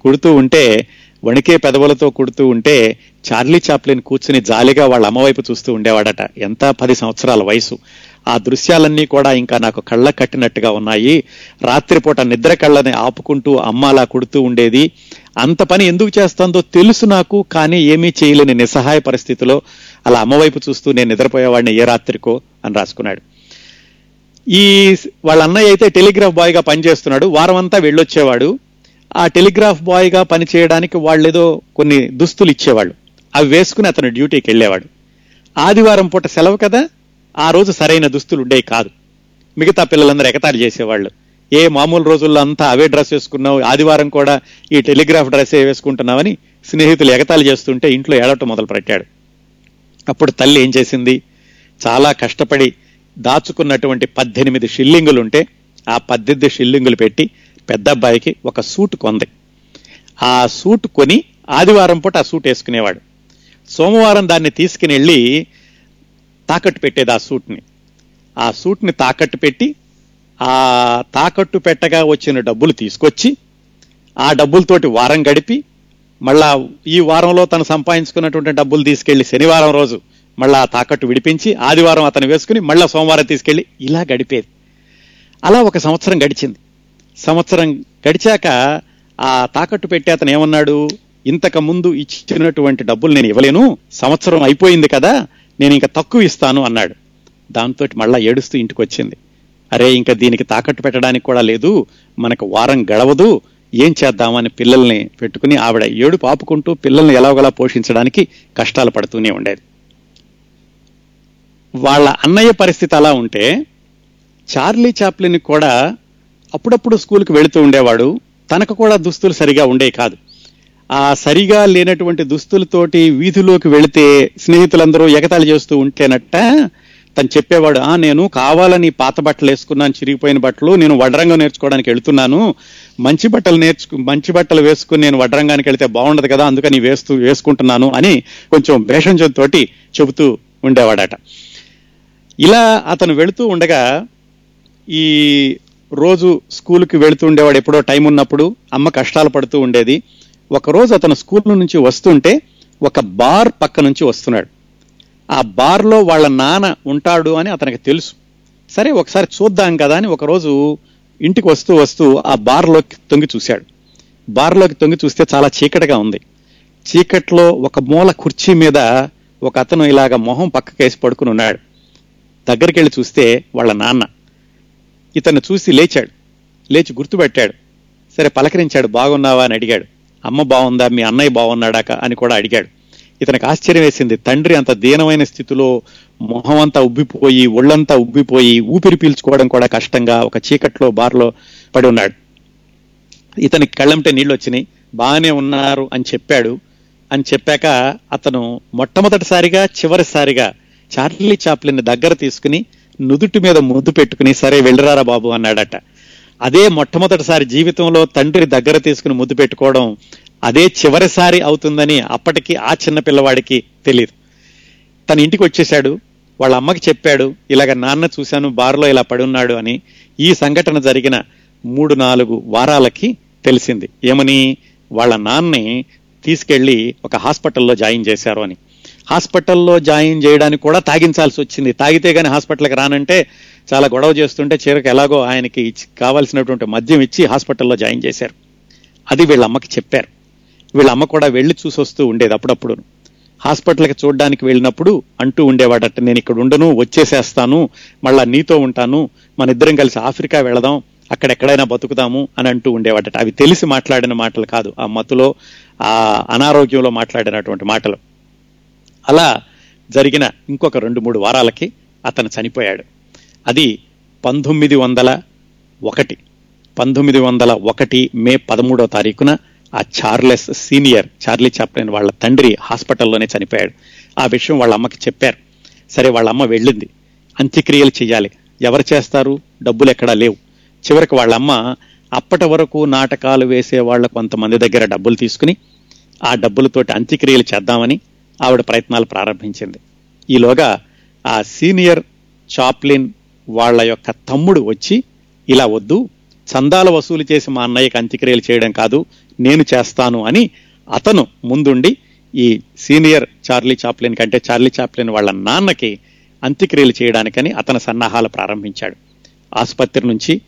కుడుతూ ఉంటే వణికే పెదవులతో కుడుతూ ఉంటే చార్లీ చాప్లిన్ కూర్చుని జాలిగా వాళ్ళ అమ్మవైపు చూస్తూ ఉండేవాడట. ఎంత పది సంవత్సరాల వయసు. ఆ దృశ్యాలన్నీ కూడా ఇంకా నాకు కళ్ళ కట్టినట్టుగా ఉన్నాయి. రాత్రిపూట నిద్ర కళ్ళని ఆపుకుంటూ అమ్మ అలా కుడుతూ ఉండేది. అంత పని ఎందుకు చేస్తుందో తెలుసు నాకు కానీ ఏమీ చేయలేని నిస్సహాయ పరిస్థితిలో అలా అమ్మవైపు చూస్తూ నేను నిద్రపోయేవాడిని ఏ రాత్రికో అని రాసుకున్నాడు. ఈ వాళ్ళ అన్నయ్య అయితే టెలిగ్రాఫ్ బాయ్గా పనిచేస్తున్నాడు. వారం అంతా వెళ్ళొచ్చేవాడు. ఆ టెలిగ్రాఫ్ బాయ్గా పనిచేయడానికి వాళ్ళు ఏదో కొన్ని దుస్తులు ఇచ్చేవాళ్ళు. అవి వేసుకుని అతను డ్యూటీకి వెళ్ళేవాడు. ఆదివారం పూట సెలవు కదా? ఆ రోజు సరైన దుస్తులు ఉండేవి కాదు. మిగతా పిల్లలందరూ ఎగతాళి చేసేవాళ్ళు. ఏ మామూలు రోజుల్లో అంతా అవే డ్రెస్ వేసుకున్నావు ఆదివారం కూడా ఈ టెలిగ్రాఫ్ డ్రెస్ వేసుకుంటున్నావని స్నేహితులు ఎగతాళి చేస్తుంటే ఇంట్లో ఏడవటం మొదలు పెట్టాడు అప్పుడు తల్లి ఏం చేసింది? చాలా కష్టపడి దాచుకున్నటువంటి పద్దెనిమిది షిల్లింగులు ఉంటే ఆ పద్దెనిమిది షిల్లింగులు పెట్టి పెద్ద అబ్బాయికి ఒక సూట్ కొంది. ఆ సూట్ కొని ఆదివారం పూట ఆ సూట్ వేసుకునేవాడు. సోమవారం దాన్ని తీసుకుని వెళ్ళి తాకట్టు పెట్టేది ఆ సూట్ని. ఆ సూట్ని తాకట్టు పెట్టి ఆ తాకట్టు పెట్టగా వచ్చిన డబ్బులు తీసుకొచ్చి ఆ డబ్బులతోటి వారం గడిపి మళ్ళా ఈ వారంలో తను సంపాదించుకున్నటువంటి డబ్బులు తీసుకెళ్ళి శనివారం రోజు మళ్ళా ఆ తాకట్టు విడిపించి ఆదివారం అతను వేసుకుని మళ్ళా సోమవారం తీసుకెళ్ళి ఇలా గడిపేది. అలా ఒక సంవత్సరం గడిచింది. సంవత్సరం గడిచాక ఆ తాకట్టు పెట్టి అతను ఏమన్నాడు? ఇంతకు ముందు ఇచ్చినటువంటి డబ్బులు నేను ఇవ్వలేను. సంవత్సరం అయిపోయింది కదా. నేను ఇంకా తక్కువ ఇస్తాను అన్నాడు. దాంతో మళ్ళా ఏడుస్తూ ఇంటికి వచ్చింది అరే ఇంకా దీనికి తాకట్టు పెట్టడానికి కూడా లేదు. మనకు వారం గడవదు. ఏం చేద్దామని పిల్లల్ని పెట్టుకుని ఆవిడ ఏడు పాపుకుంటూ పిల్లల్ని ఎలాగోలా పోషించడానికి కష్టాలు పడుతూనే ఉండేది. వాళ్ళ అన్నయ్య పరిస్థితి అలా ఉంటే చార్లీ చాప్లిన్ కూడా అప్పుడప్పుడు స్కూల్కి వెళుతూ ఉండేవాడు. తనకు కూడా దుస్తులు సరిగా ఉండే కాదు. ఆ సరిగా లేనటువంటి దుస్తులతోటి వీధిలోకి వెళితే స్నేహితులందరూ ఎగతాళి చేస్తూ ఉంటేనట్ట తను చెప్పేవాడు ఆ నేను కావాలని పాత బట్టలు వేసుకున్నాను చిరిగిపోయిన బట్టలు నేను వడ్రంగం నేర్చుకోవడానికి వెళ్తున్నాను. మంచి బట్టలు నేర్చుకు మంచి బట్టలు వేసుకుని నేను వడ్రంగానికి వెళ్తే బాగుండదు కదా అందుకని వేస్తూ వేసుకుంటున్నాను అని కొంచెం భేషంతోటి చెబుతూ ఉండేవాడట. ఇలా అతను వెళుతూ ఉండగా ఈ రోజు స్కూల్కి వెళుతూ ఉండేవాడు ఎప్పుడో టైం ఉన్నప్పుడు అమ్మ కష్టాలు పడుతూ ఉండేది. ఒకరోజు అతను స్కూల్ నుంచి వస్తుంటే ఒక బార్ పక్క నుంచి వస్తున్నాడు. ఆ బార్లో వాళ్ళ నాన్న ఉంటాడు అని అతనికి తెలుసు. సరే ఒకసారి చూద్దాం కదా అని ఒకరోజు ఇంటికి వస్తూ వస్తూ ఆ బార్లోకి తొంగి చూశాడు. బార్లోకి తొంగి చూస్తే చాలా చీకటిగా ఉంది. చీకట్లో ఒక మూల కుర్చీ మీద ఒక అతను ఇలాగ మొహం పక్కకేసి పడుకుని ఉన్నాడు. దగ్గరికి వెళ్ళి చూస్తే వాళ్ళ నాన్న ఇతను చూసి లేచాడు. లేచి గుర్తుపెట్టాడు. సరే పలకరించాడు బాగున్నావా? అని అడిగాడు. అమ్మ బాగుందా మీ అన్నయ్య బాగున్నాడాక అని కూడా అడిగాడు. ఇతనికి ఆశ్చర్యం వేసింది. తండ్రి అంత దీనమైన స్థితిలో మొహం అంతా ఉబ్బిపోయి ఒళ్ళంతా ఉబ్బిపోయి ఊపిరి పీల్చుకోవడం కూడా కష్టంగా ఒక చీకట్లో బార్లో పడి ఉన్నాడు. ఇతనికి కళ్ళంటే నీళ్ళు వచ్చినాయి బాగానే ఉన్నారు అని చెప్పాడు. అని చెప్పాక అతను మొట్టమొదటిసారిగా చివరిసారిగా చార్లీ చాప్లిన్ దగ్గర తీసుకుని నుదుటి మీద ముద్దు పెట్టుకుని సరే వెళ్ళరారా బాబు అన్నాడట. అదే మొట్టమొదటిసారి జీవితంలో తండ్రి దగ్గర తీసుకుని ముద్దు పెట్టుకోవడం అదే చివరిసారి అవుతుందని అప్పటికి ఆ చిన్న పిల్లవాడికి తెలియదు తన ఇంటికి వచ్చేశాడు వాళ్ళ అమ్మకి చెప్పాడు ఇలాగ నాన్న చూశాను బార్లో ఇలా పడి ఉన్నాడు అని ఈ సంఘటన జరిగిన మూడు నాలుగు వారాలకి తెలిసింది. ఏమని? వాళ్ళ నాన్నని తీసుకెళ్ళి ఒక హాస్పిటల్లో జాయిన్ చేశారు అని. హాస్పిటల్లో జాయిన్ చేయడానికి కూడా తాగించాల్సి వచ్చింది. తాగితే కానీ హాస్పిటల్కి రానంటే చాలా గొడవ చేస్తుంటే చివరికి ఎలాగో ఆయనకి కావాల్సినటువంటి మద్యం ఇచ్చి హాస్పిటల్లో జాయిన్ చేశారు. అది వీళ్ళ అమ్మకి చెప్పారు. వీళ్ళ అమ్మ కూడా వెళ్ళి చూసొస్తూ ఉండేది అప్పుడప్పుడు. హాస్పిటల్కి చూడడానికి వెళ్ళినప్పుడు అంటూ ఉండేవాడట నేను ఇక్కడ ఉండను వచ్చేసేస్తాను మళ్ళా నీతో ఉంటాను మన ఇద్దరం కలిసి ఆఫ్రికా వెళదాం అక్కడెక్కడైనా బతుకుతాము బతుకుదాము అని అంటూ ఉండేవాడట. అవి తెలిసి మాట్లాడిన మాటలు కాదు ఆ మత్తులో ఆ అనారోగ్యంలో మాట్లాడినటువంటి మాటలు. అలా జరిగిన ఇంకొక రెండు మూడు వారాలకి అతను చనిపోయాడు. అది పంతొమ్మిది వందల ఒకటి. పంతొమ్మిది వందల ఒకటి మే పదమూడో తారీఖున ఆ చార్లెస్ సీనియర్ చార్లీ చాప్లిన్ వాళ్ళ తండ్రి హాస్పిటల్లోనే చనిపోయాడు. ఆ విషయం వాళ్ళ అమ్మకి చెప్పారు. సరే వాళ్ళ అమ్మ వెళ్ళింది. అంత్యక్రియలు చేయాలి. ఎవరు చేస్తారు? డబ్బులు ఎక్కడా లేవు. చివరికి వాళ్ళ అమ్మ అప్పటి వరకు నాటకాలు వేసే వాళ్ళ కొంతమంది దగ్గర డబ్బులు తీసుకుని ఆ డబ్బులతోటి అంత్యక్రియలు చేద్దామని ఆవిడ ప్రయత్నాలు ప్రారంభించింది. ఈలోగా ఆ సీనియర్ చాప్లిన్ వాళ్ళ యొక్క తమ్ముడు వచ్చి ఇలా వద్దు చందాలు వసూలు చేసి మా అన్నయ్యకి అంత్యక్రియలు చేయడం కాదు నేను చేస్తాను అని అతను ముందుండి ఈ సీనియర్ చార్లీ చాప్లిన్ కంటే చార్లీ చాప్లిన్ వాళ్ళ నాన్నకి అంత్యక్రియలు చేయడానికని అతను సన్నాహాలు ప్రారంభించాడు. ఆసుపత్రి నుంచి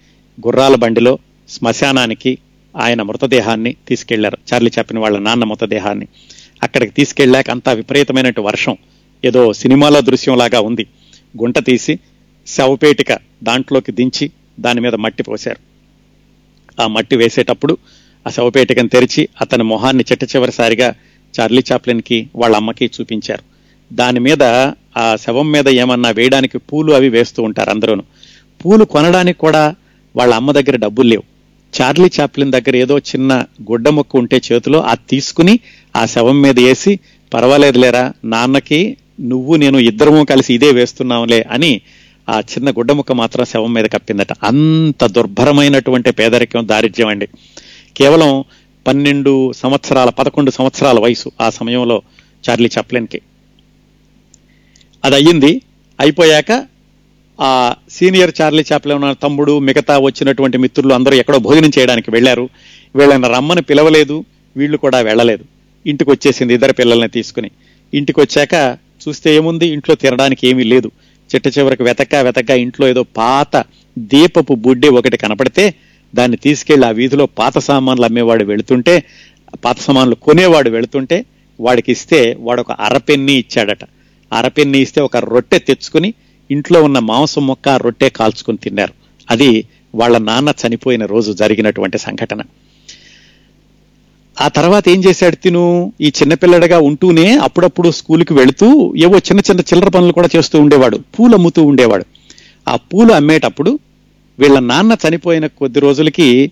గుర్రాల బండిలో శ్మశానానికి ఆయన మృతదేహాన్ని తీసుకెళ్ళారు. చార్లీ చాప్లిన్ వాళ్ళ నాన్న మృతదేహాన్ని అక్కడికి తీసుకెళ్ళాక అంతా విపరీతమైనట్టు వర్షం. ఏదో సినిమాలో దృశ్యంలాగా ఉంది. గుంట తీసి శవపేటిక దాంట్లోకి దించి దాని మీద మట్టి పోశారు. ఆ మట్టి వేసేటప్పుడు ఆ శవపేటికను తెరిచి అతని మొహాన్ని చిట్ట చివరిసారిగా చార్లీ చాప్లిన్కి వాళ్ళ అమ్మకి చూపించారు. దాని మీద ఆ శవం మీద ఏమన్నా వేయడానికి పూలు అవి వేస్తూ ఉంటారు అందరూను. పూలు కొనడానికి కూడా వాళ్ళ అమ్మ దగ్గర డబ్బులు లేవు. చార్లీ చాప్లిన్ దగ్గర ఏదో చిన్న గుడ్డ ముక్క ఉంటే చేతిలో అది తీసుకుని ఆ శవం మీద వేసి పర్వాలేదు లేరా నాన్నకి నువ్వు నేను ఇద్దరము కలిసి ఇదే వేస్తున్నాంలే అని ఆ చిన్న గుడ్డ ముక్క మాత్రం శవం మీద కప్పిందట. అంత దుర్భరమైనటువంటి పేదరికం దారిద్ర్యం అండి. కేవలం పన్నెండు సంవత్సరాల పదకొండు సంవత్సరాల వయసు ఆ సమయంలో చార్లీ చప్లెన్కి. అది అయ్యింది అయిపోయాక ఆ సీనియర్ చార్లీ చాప్లిన్ తమ్ముడు మిగతా వచ్చినటువంటి మిత్రులు అందరూ ఎక్కడో భోజనం చేయడానికి వెళ్ళారు. వీళ్ళని రమ్మని పిలవలేదు. వీళ్ళు కూడా వెళ్ళలేదు. ఇంటికి వచ్చేసింది ఇద్దరు పిల్లల్ని తీసుకుని. ఇంటికి వచ్చాక చూస్తే ఏముంది? ఇంట్లో తినడానికి ఏమీ లేదు. చిట్ట చివరికి వెతక వెతక ఇంట్లో ఏదో పాత దీపపు బుడ్డి ఒకటి కనపడితే దాన్ని తీసుకెళ్ళి ఆ వీధిలో పాత సామాన్లు అమ్మేవాడు వెళుతుంటే పాత సామాన్లు కొనేవాడు వెళుతుంటే వాడికి ఇస్తే వాడు ఒక అరపెన్ని ఇచ్చాడట. అరపెన్ని ఇస్తే ఒక రొట్టె తెచ్చుకుని ఇంట్లో ఉన్న మాంసం మొక్క రొట్టె కాల్చుకుని తిన్నారు. అది వాళ్ళ నాన్న చనిపోయిన రోజు జరిగినటువంటి సంఘటన. ఆ తర్వాత ఏం చేశాడు తిను? ఈ చిన్నపిల్లడిగా ఉంటూనే అప్పుడప్పుడు స్కూల్కి వెళుతూ ఏవో చిన్న చిన్న చిల్లర పనులు కూడా చేస్తూ ఉండేవాడు. పూలు అమ్ముతూ ఉండేవాడు. ఆ పూలు అమ్మేటప్పుడు వీళ్ళ నాన్న చనిపోయిన కొద్ది రోజులకి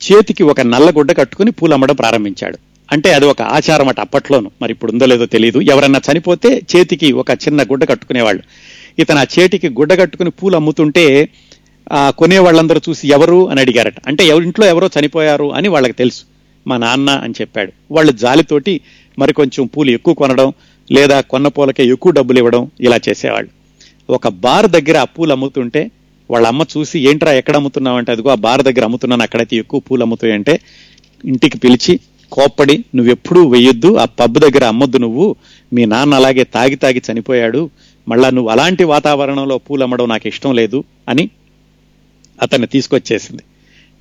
చేతికి ఒక నల్ల గుడ్డ కట్టుకుని పూలు అమ్మడం ప్రారంభించాడు. అంటే అది ఒక ఆచారం అట అప్పట్లోను. మరి ఇప్పుడు ఉందో లేదో తెలియదు ఎవరన్నా చనిపోతే చేతికి ఒక చిన్న గుడ్డ కట్టుకునేవాళ్ళు. ఇతను ఆ చేతికి గుడ్డ కట్టుకుని పూలు అమ్ముతుంటే ఆ కొనే వాళ్ళందరూ చూసి ఎవరు అని అడిగారట. అంటే ఎవరింట్లో ఎవరో చనిపోయారు అని వాళ్ళకి తెలుసు. మా నాన్న అని చెప్పాడు. వాళ్ళు జాలితోటి మరి కొంచెం పూలు ఎక్కువ కొనడం లేదా కొన్న పూలకే ఎక్కువ డబ్బులు ఇవ్వడం ఇలా చేసేవాళ్ళు. ఒక బార్ దగ్గర ఆ పూలు అమ్ముతుంటే వాళ్ళ అమ్మ చూసి ఏంట్రా ఎక్కడ అమ్ముతున్నావంటే అదిగో ఆ బార్ దగ్గర అమ్ముతున్నాను అక్కడైతే ఎక్కువ పూలు అమ్ముతాయంటే ఇంటికి పిలిచి కోప్పడి నువ్వెప్పుడూ వెయ్యొద్దు ఆ పబ్ దగ్గర అమ్మొద్దు నువ్వు. మీ నాన్న అలాగే తాగి తాగి చనిపోయాడు. మళ్ళా నువ్వు అలాంటి వాతావరణంలో పూలు అమ్మడం నాకు ఇష్టం లేదు అని అతన్ని తీసుకొచ్చేసింది.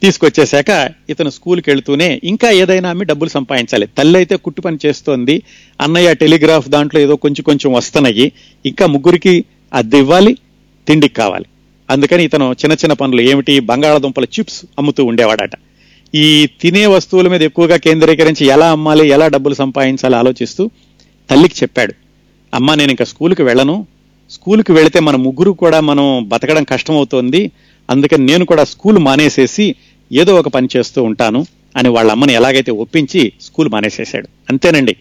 తీసుకొచ్చేశాక ఇతను స్కూల్కి వెళ్తూనే ఇంకా ఏదైనా అమ్మి డబ్బులు సంపాదించాలి. తల్లి అయితే కుట్టు పని చేస్తోంది. అన్నయ్య టెలిగ్రాఫ్ దాంట్లో ఏదో కొంచెం కొంచెం వస్తున్నాయి. ఇంకా ముగ్గురికి అద్దె ఇవ్వాలి తిండికి కావాలి. అందుకని ఇతను చిన్న చిన్న పనులు ఏమిటి? బంగాళాదుంపల చిప్స్ అమ్ముతూ ఉండేవాడట. ఈ తినే వస్తువుల మీద ఎక్కువగా కేంద్రీకరించి ఎలా అమ్మాలి ఎలా డబ్బులు సంపాదించాలి ఆలోచిస్తూ తల్లికి చెప్పాడు. అమ్మా నేను ఇంకా స్కూల్కి వెళ్ళను. స్కూల్కి వెళితే మన ముగ్గురు కూడా మనం బతకడం కష్టమవుతోంది. అందుకని నేను కూడా స్కూల్ మానేసేసి ఏదో ఒక పని చేస్తూ ఉంటాను అని వాళ్ళ అమ్మని ఎలాగైతే ఒప్పించి స్కూల్ మానేసేశాడు. అంతేనండి.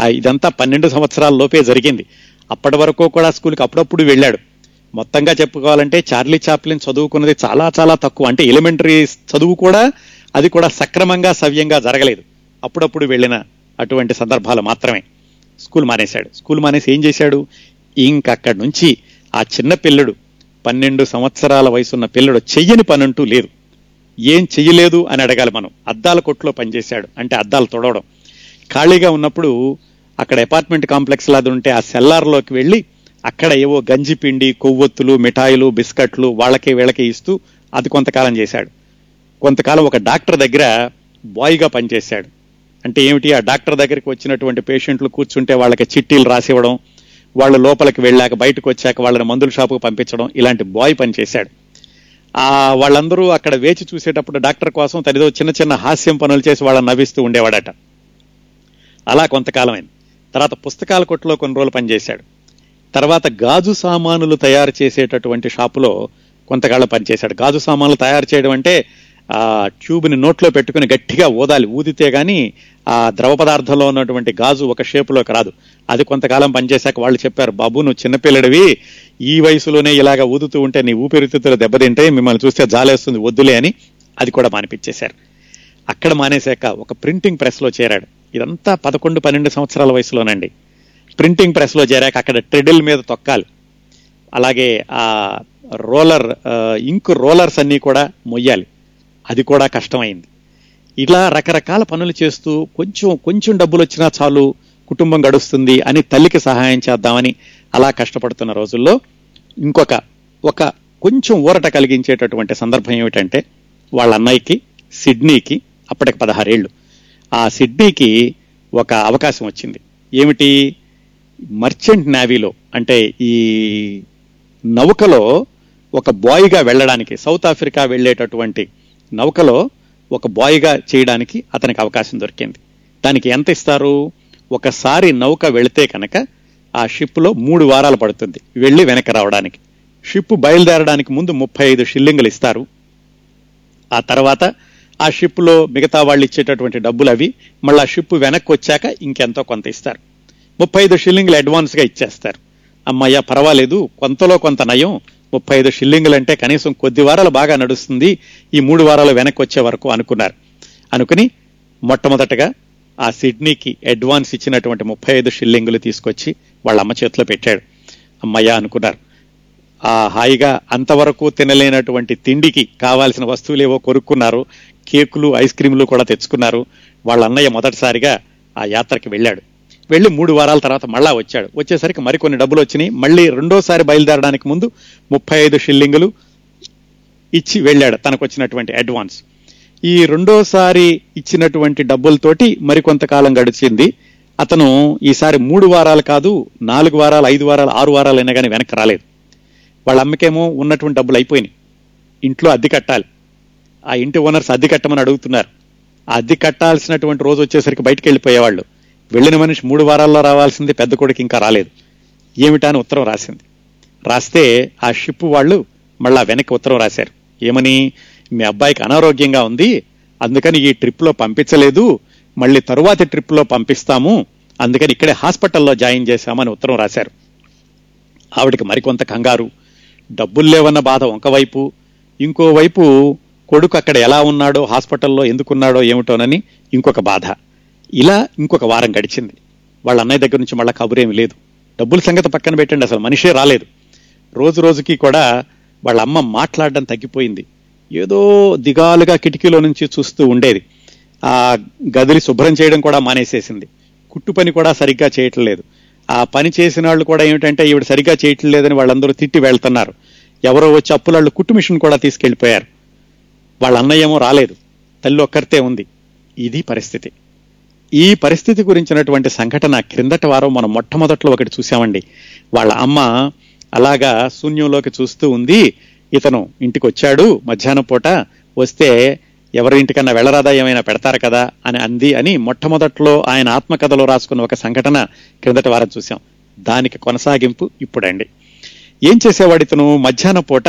ఆ ఇదంతా పన్నెండు సంవత్సరాల లోపే జరిగింది. అప్పటి వరకు కూడా స్కూల్కి అప్పుడప్పుడు వెళ్ళాడు. మొత్తంగా చెప్పుకోవాలంటే చార్లీ చాప్లిన్ చదువుకున్నది చాలా చాలా తక్కువ. అంటే ఎలిమెంటరీ చదువు కూడా అది కూడా సక్రమంగా సవ్యంగా జరగలేదు. అప్పుడప్పుడు వెళ్ళిన అటువంటి సందర్భాలు మాత్రమే. స్కూల్ మానేశాడు. స్కూల్ మానేసి ఏం చేశాడు? ఇంకక్కడి నుంచి ఆ చిన్న పిల్లడు పన్నెండు సంవత్సరాల వయసున్న పిల్లడు చెయ్యని పనంటూ లేదు. ఏం చెయ్యలేదు అని అడగాలి మనం. అద్దాల కొట్లో పనిచేశాడు. అంటే అద్దాలు తొడవడం. ఖాళీగా ఉన్నప్పుడు అక్కడ అపార్ట్మెంట్ కాంప్లెక్స్ లాది ఉంటే ఆ సెల్లార్లోకి వెళ్ళి అక్కడ ఏవో గంజిపిండి కొవ్వొత్తులు మిఠాయిలు బిస్కట్లు వాళ్ళకే వీళ్ళకి ఇస్తూ అది కొంతకాలం చేశాడు. కొంతకాలం ఒక డాక్టర్ దగ్గర బాయ్గా పనిచేశాడు. అంటే ఏమిటి? ఆ డాక్టర్ దగ్గరికి వచ్చినటువంటి పేషెంట్లు కూర్చుంటే వాళ్ళకి చిట్టీలు రాసివ్వడం వాళ్ళ లోపలికి వెళ్ళాక బయటకు వచ్చాక వాళ్ళని మందుల షాపుకు పంపించడం ఇలాంటి బాయ్ పనిచేశాడు ఆ వాళ్ళందరూ అక్కడ వేచి చూసేటప్పుడు డాక్టర్ కోసం తనదో చిన్న చిన్న హాస్యం పనులు చేసి వాళ్ళని నవ్విస్తూ ఉండేవాడట. అలా కొంతకాలమైంది. తర్వాత పుస్తకాల కొట్టులో కొన్ని రోజులు పనిచేశాడు. తర్వాత గాజు సామానులు తయారు చేసేటటువంటి షాపులో కొంతకాలం పనిచేశాడు. గాజు సామాన్లు తయారు చేయడం అంటే ఆ ట్యూబ్ని నోట్లో పెట్టుకుని గట్టిగా ఊదాలి. ఊదితే కానీ ఆ ద్రవ పదార్థంలో ఉన్నటువంటి గాజు ఒక షేపులోకి రాదు. అది కొంతకాలం పనిచేశాక వాళ్ళు చెప్పారు బాబు నువ్వు చిన్నపిల్లడివి. ఈ వయసులోనే ఇలాగా ఊదుతూ ఉంటే నీ ఊపిరితిత్తులు దెబ్బతింటే మిమ్మల్ని చూస్తే జాలేస్తుంది. వద్దులే అని అది కూడా మానిపించేశారు. అక్కడ మానేశాక ఒక ప్రింటింగ్ ప్రెస్లో చేరాడు. ఇదంతా పదకొండు పన్నెండు సంవత్సరాల వయసులోనండి. ప్రింటింగ్ ప్రెస్లో చేరాక అక్కడ ట్రెడిల్ మీద తొక్కాలి. అలాగే ఆ రోలర్ ఇంక్ రోలర్స్ అన్నీ కూడా మొయ్యాలి. అది కూడా కష్టమైంది. ఇలా రకరకాల పనులు చేస్తూ కొంచెం కొంచెం డబ్బులు వచ్చినా చాలు కుటుంబం గడుస్తుంది అని తల్లికి సహాయం చేద్దామని అలా కష్టపడుతున్న రోజుల్లో ఇంకొక ఒక కొంచెం ఊరట కలిగించేటటువంటి సందర్భం ఏమిటంటే వాళ్ళ అన్నయ్యకి సిడ్నీకి అప్పటికి పదహారేళ్ళు. ఆ సిడ్నీకి ఒక అవకాశం వచ్చింది. ఏమిటి? మర్చెంట్ నేవీలో అంటే ఈ నౌకలో ఒక బాయ్గా వెళ్ళడానికి సౌత్ ఆఫ్రికా వెళ్ళేటటువంటి నౌకలో ఒక బాయ్గా చేయడానికి అతనికి అవకాశం దొరికింది. దానికి ఎంత ఇస్తారు? ఒకసారి నౌక వెళితే కనుక ఆ షిప్లో మూడు వారాలు పడుతుంది వెళ్ళి వెనక్కి రావడానికి. షిప్ బయలుదేరడానికి ముందు ముప్పై ఐదు షిల్లింగులు ఇస్తారు. ఆ తర్వాత ఆ షిప్లో మిగతా వాళ్ళు ఇచ్చేటటువంటి డబ్బులు అవి మళ్ళీ ఆ షిప్ వెనక్కి వచ్చాక ఇంకెంతో కొంత ఇస్తారు. ముప్పై ఐదు షిల్లింగులు అడ్వాన్స్గా ఇచ్చేస్తారు. అమ్మయ్య పర్వాలేదు కొంతలో కొంత నయం ముప్పై ఐదు షిల్లింగులు అంటే కనీసం కొద్ది వారాలు బాగా నడుస్తుంది. ఈ మూడు వారాలు వెనక్కి వచ్చే వరకు అనుకున్నారు. అనుకుని మొట్టమొదటగా ఆ సిడ్నీకి అడ్వాన్స్ ఇచ్చినటువంటి ముప్పై ఐదు షిల్లింగులు తీసుకొచ్చి వాళ్ళ అమ్మ చేతిలో పెట్టాడు. అమ్మయ్య అనుకున్నారు. ఆ హాయిగా అంతవరకు తినలేనటువంటి తిండికి కావాల్సిన వస్తువులు ఏవో కొనుక్కున్నారు. కేకులు ఐస్ క్రీములు కూడా తెచ్చుకున్నారు. వాళ్ళ అన్నయ్య మొదటిసారిగా ఆ యాత్రకి వెళ్ళాడు. వెళ్ళి మూడు వారాల తర్వాత మళ్ళా వచ్చాడు. వచ్చేసరికి మరికొన్ని డబ్బులు వచ్చినాయి. మళ్ళీ రెండోసారి బయలుదేరడానికి ముందు ముప్పై ఐదు షిల్లింగులు ఇచ్చి వెళ్ళాడు తనకు వచ్చినటువంటి అడ్వాన్స్. ఈ రెండోసారి ఇచ్చినటువంటి డబ్బులతోటి మరికొంతకాలం గడిచింది. అతను ఈసారి మూడు వారాలు కాదు నాలుగు వారాలు ఐదు వారాలు ఆరు వారాలు అయినా కానీ వెనక్కి రాలేదు. వాళ్ళ అమ్మకేమో ఉన్నటువంటి డబ్బులు అయిపోయినాయి. ఇంట్లో అద్దె కట్టాలి. ఆ ఇంటి ఓనర్స్ అద్దె కట్టమని అడుగుతున్నారు. అద్దె కట్టాల్సినటువంటి రోజు వచ్చేసరికి బయటకు వెళ్ళిపోయేవాళ్ళు. వెళ్ళిన మనిషి మూడు వారాల్లో రావాల్సింది పెద్ద కొడుకు ఇంకా రాలేదు. ఏమిటా అని ఉత్తరం రాసింది. రాస్తే ఆ షిప్ వాళ్ళు మళ్ళా వెనక్కి ఉత్తరం రాశారు. ఏమని? మీ అబ్బాయికి అనారోగ్యంగా ఉంది అందుకని ఈ ట్రిప్లో పంపించలేదు మళ్ళీ తరువాతి ట్రిప్లో పంపిస్తాము అందుకని ఇక్కడే హాస్పిటల్లో జాయిన్ చేశామని ఉత్తరం రాశారు. ఆవిడకి మరికొంత కంగారు. డబ్బులు లేవన్న బాధ ఒకవైపు ఇంకోవైపు కొడుకు అక్కడ ఎలా ఉన్నాడో హాస్పిటల్లో ఎందుకున్నాడో ఏమిటోనని ఇంకొక బాధ. ఇలా ఇంకొక వారం గడిచింది. వాళ్ళ అన్నయ్య దగ్గర నుంచి మళ్ళీ కబురేమి లేదు. డబ్బుల సంగతి పక్కన పెట్టండి అసలు మనిషే రాలేదు. రోజు రోజుకి కూడా వాళ్ళ అమ్మ మాట్లాడడం తగ్గిపోయింది. ఏదో దిగాలుగా కిటికీలో నుంచి చూస్తూ ఉండేది. ఆ గదిని శుభ్రం చేయడం కూడా మానేసేసింది. కుట్టు పని కూడా సరిగ్గా చేయట్లేదు. ఆ పని చేసిన వాళ్ళు కూడా ఏమిటంటే ఈవిడ సరిగ్గా చేయట్లేదని వాళ్ళందరూ తిట్టి వెళ్తున్నారు. ఎవరో వచ్చి అప్పులాళ్ళు కుట్టు మిషన్ కూడా తీసుకెళ్ళిపోయారు. వాళ్ళ అన్నయ్య ఏమో రాలేదు. తల్లి ఒక్కరితే ఉంది. ఇది పరిస్థితి. ఈ పరిస్థితి గురించినటువంటి సంఘటన క్రిందటి వారం మనం మొట్టమొదట్లో ఒకటి చూసామండి వాళ్ళ అమ్మ అలాగా శూన్యంలోకి చూస్తూ ఉంది. ఇతను ఇంటికి వచ్చాడు మధ్యాహ్నం పూట వస్తే ఎవరి ఇంటికన్నా వెళ్ళరాదా ఏమైనా పెడతారు కదా అని అంది అని మొట్టమొదట్లో ఆయన ఆత్మకథలో రాసుకున్న ఒక సంఘటన క్రిందటి వారం చూసాం దానికి కొనసాగింపు ఇప్పుడండి. ఏం చేసేవాడు ఇతను? మధ్యాహ్నం పూట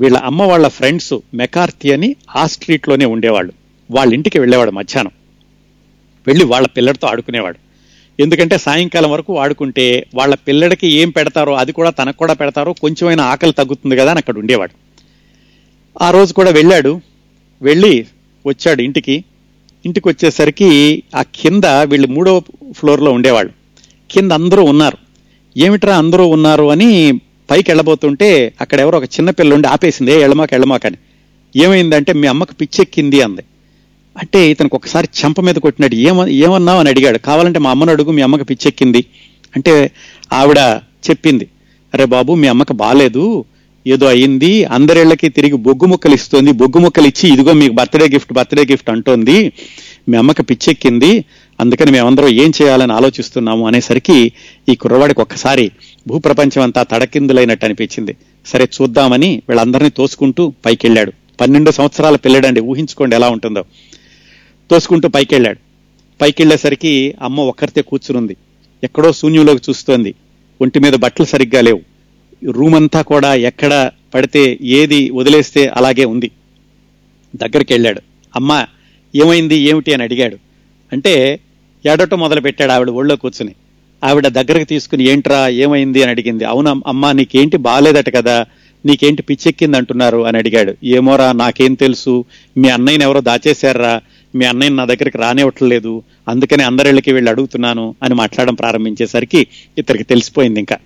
వీళ్ళ అమ్మ వాళ్ళ ఫ్రెండ్స్ మెకార్తి అని ఆ స్ట్రీట్లోనే ఉండేవాళ్ళు. వాళ్ళ ఇంటికి వెళ్ళేవాడు మధ్యాహ్నం. వెళ్ళి వాళ్ళ పిల్లడితో ఆడుకునేవాడు. ఎందుకంటే సాయంకాలం వరకు ఆడుకుంటే వాళ్ళ పిల్లడికి ఏం పెడతారో అది కూడా తనకు కూడా పెడతారో కొంచెమైనా ఆకలి తగ్గుతుంది కదా అని అక్కడ ఉండేవాడు. ఆ రోజు కూడా వెళ్ళాడు. వెళ్ళి వచ్చాడు ఇంటికి. ఇంటికి వచ్చేసరికి ఆ కింద వీళ్ళు మూడో ఫ్లోర్లో ఉండేవాళ్ళు. కింద అందరూ ఉన్నారు. ఏమిట్రా అందరూ ఉన్నారు అని పైకి వెళ్ళబోతుంటే అక్కడ ఎవరో ఒక చిన్న పిల్ల ఉండి ఆపేసింది. ఏ ఎళ్ళమాక అని. ఏమైందంటే మీ అమ్మకు పిచ్చెక్కింది అంది. అంటే ఇతనికి ఒకసారి చెంప మీద కొట్టినాడు ఏమ ఏమన్నావు? అని అడిగాడు. కావాలంటే మా అమ్మను అడుగు మీ అమ్మకి పిచ్చెక్కింది. అంటే ఆవిడ చెప్పింది అరే బాబు మీ అమ్మకి బాగాలేదు ఏదో అయింది అందరిళ్ళకి తిరిగి బొగ్గు ముక్కలు ఇస్తోంది బొగ్గు ముక్కలు ఇచ్చి ఇదిగో మీకు బర్త్డే గిఫ్ట్ బర్త్డే గిఫ్ట్ అంటోంది మీ అమ్మకి పిచ్చెక్కింది అందుకని మేమందరం ఏం చేయాలని ఆలోచిస్తున్నాము అనేసరికి ఈ కుర్రవాడికి ఒక్కసారి భూప్రపంచం అంతా తడకిందులైనట్టు అనిపించింది. సరే చూద్దామని వీళ్ళందరినీ తోసుకుంటూ పైకి వెళ్ళాడు పన్నెండు సంవత్సరాల పిల్లడండి ఊహించుకోండి ఎలా ఉంటుందో. తోసుకుంటూ పైకి వెళ్ళాడు పైకి వెళ్ళేసరికి అమ్మ ఒక్కరితే కూర్చునుంది. ఎక్కడో శూన్యంలోకి చూస్తోంది. ఒంటి మీద బట్టలు సరిగ్గా లేవు. రూమ్ అంతా కూడా ఎక్కడ పడితే ఏది వదిలేస్తే అలాగే ఉంది. దగ్గరికి వెళ్ళాడు అమ్మ ఏమైంది ఏమిటి అని అడిగాడు. అంటే ఏడటం మొదలు పెట్టాడు ఆవిడ ఒళ్ళో కూర్చుని. ఆవిడ దగ్గరకు తీసుకుని ఏంట్రా ఏమైంది? అని అడిగింది. అవును అమ్మా నీకేంటి బాగాలేదట కదా? నీకేంటి పిచ్చెక్కింది అంటున్నారు అని అడిగాడు. ఏమోరా నాకేం తెలుసు? మీ అన్నయ్యని ఎవరో దాచేశారా? మీ అన్నయ్య నా దగ్గరికి రానివ్వట్లేదు అందుకని అందరిళ్ళకి వెళ్ళి అడుగుతున్నాను అని మాట్లాడడం ప్రారంభించేసరికి ఇతరికి తెలిసిపోయింది ఇంకా.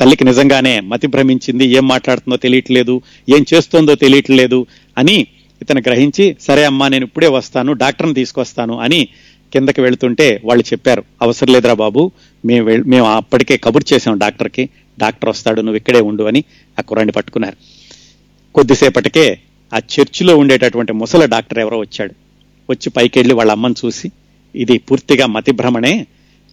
తల్లికి నిజంగానే మతి భ్రమించింది ఏం మాట్లాడుతుందో తెలియట్లేదు ఏం చేస్తోందో తెలియట్లేదు అని ఇతను గ్రహించి సరే అమ్మా నేను ఇప్పుడే వస్తాను డాక్టర్ని తీసుకొస్తాను అని కిందకి వెళ్తుంటే వాళ్ళు చెప్పారు అవసరం లేదురా బాబు మేము మేము అప్పటికే కబుర్ చేసాం డాక్టర్కి డాక్టర్ వస్తాడు నువ్వు ఇక్కడే ఉండు అని ఆ కుర్రాన్ని పట్టుకున్నారు. కొద్దిసేపటికే ఆ చర్చిలో ఉండేటటువంటి ముసల డాక్టర్ ఎవరో వచ్చాడు. వచ్చి పైకెళ్ళి వాళ్ళ అమ్మని చూసి ఇది పూర్తిగా మతిభ్రమణే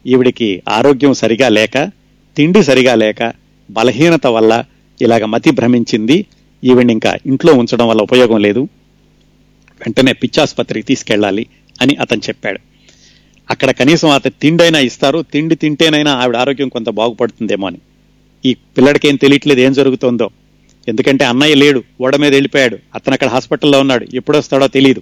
ఈవిడికి ఆరోగ్యం సరిగా లేక తిండి సరిగా లేక బలహీనత వల్ల ఇలాగ మతి భ్రమించింది ఈవిడిని ఇంకా ఇంట్లో ఉంచడం వల్ల ఉపయోగం లేదు. వెంటనే పిచ్చాసుపత్రికి తీసుకెళ్ళాలి అని అతను చెప్పాడు. అక్కడ కనీసం అతను తిండైనా ఇస్తారు తిండి తింటేనైనా ఆవిడ ఆరోగ్యం కొంత బాగుపడుతుందేమో అని. ఈ పిల్లడికేం తెలియట్లేదు ఏం జరుగుతుందో. ఎందుకంటే అన్నయ్య లేడు ఓడ మీద వెళ్ళిపోయాడు. అతను అక్కడ హాస్పిటల్లో ఉన్నాడు ఎప్పుడొస్తాడో తెలియదు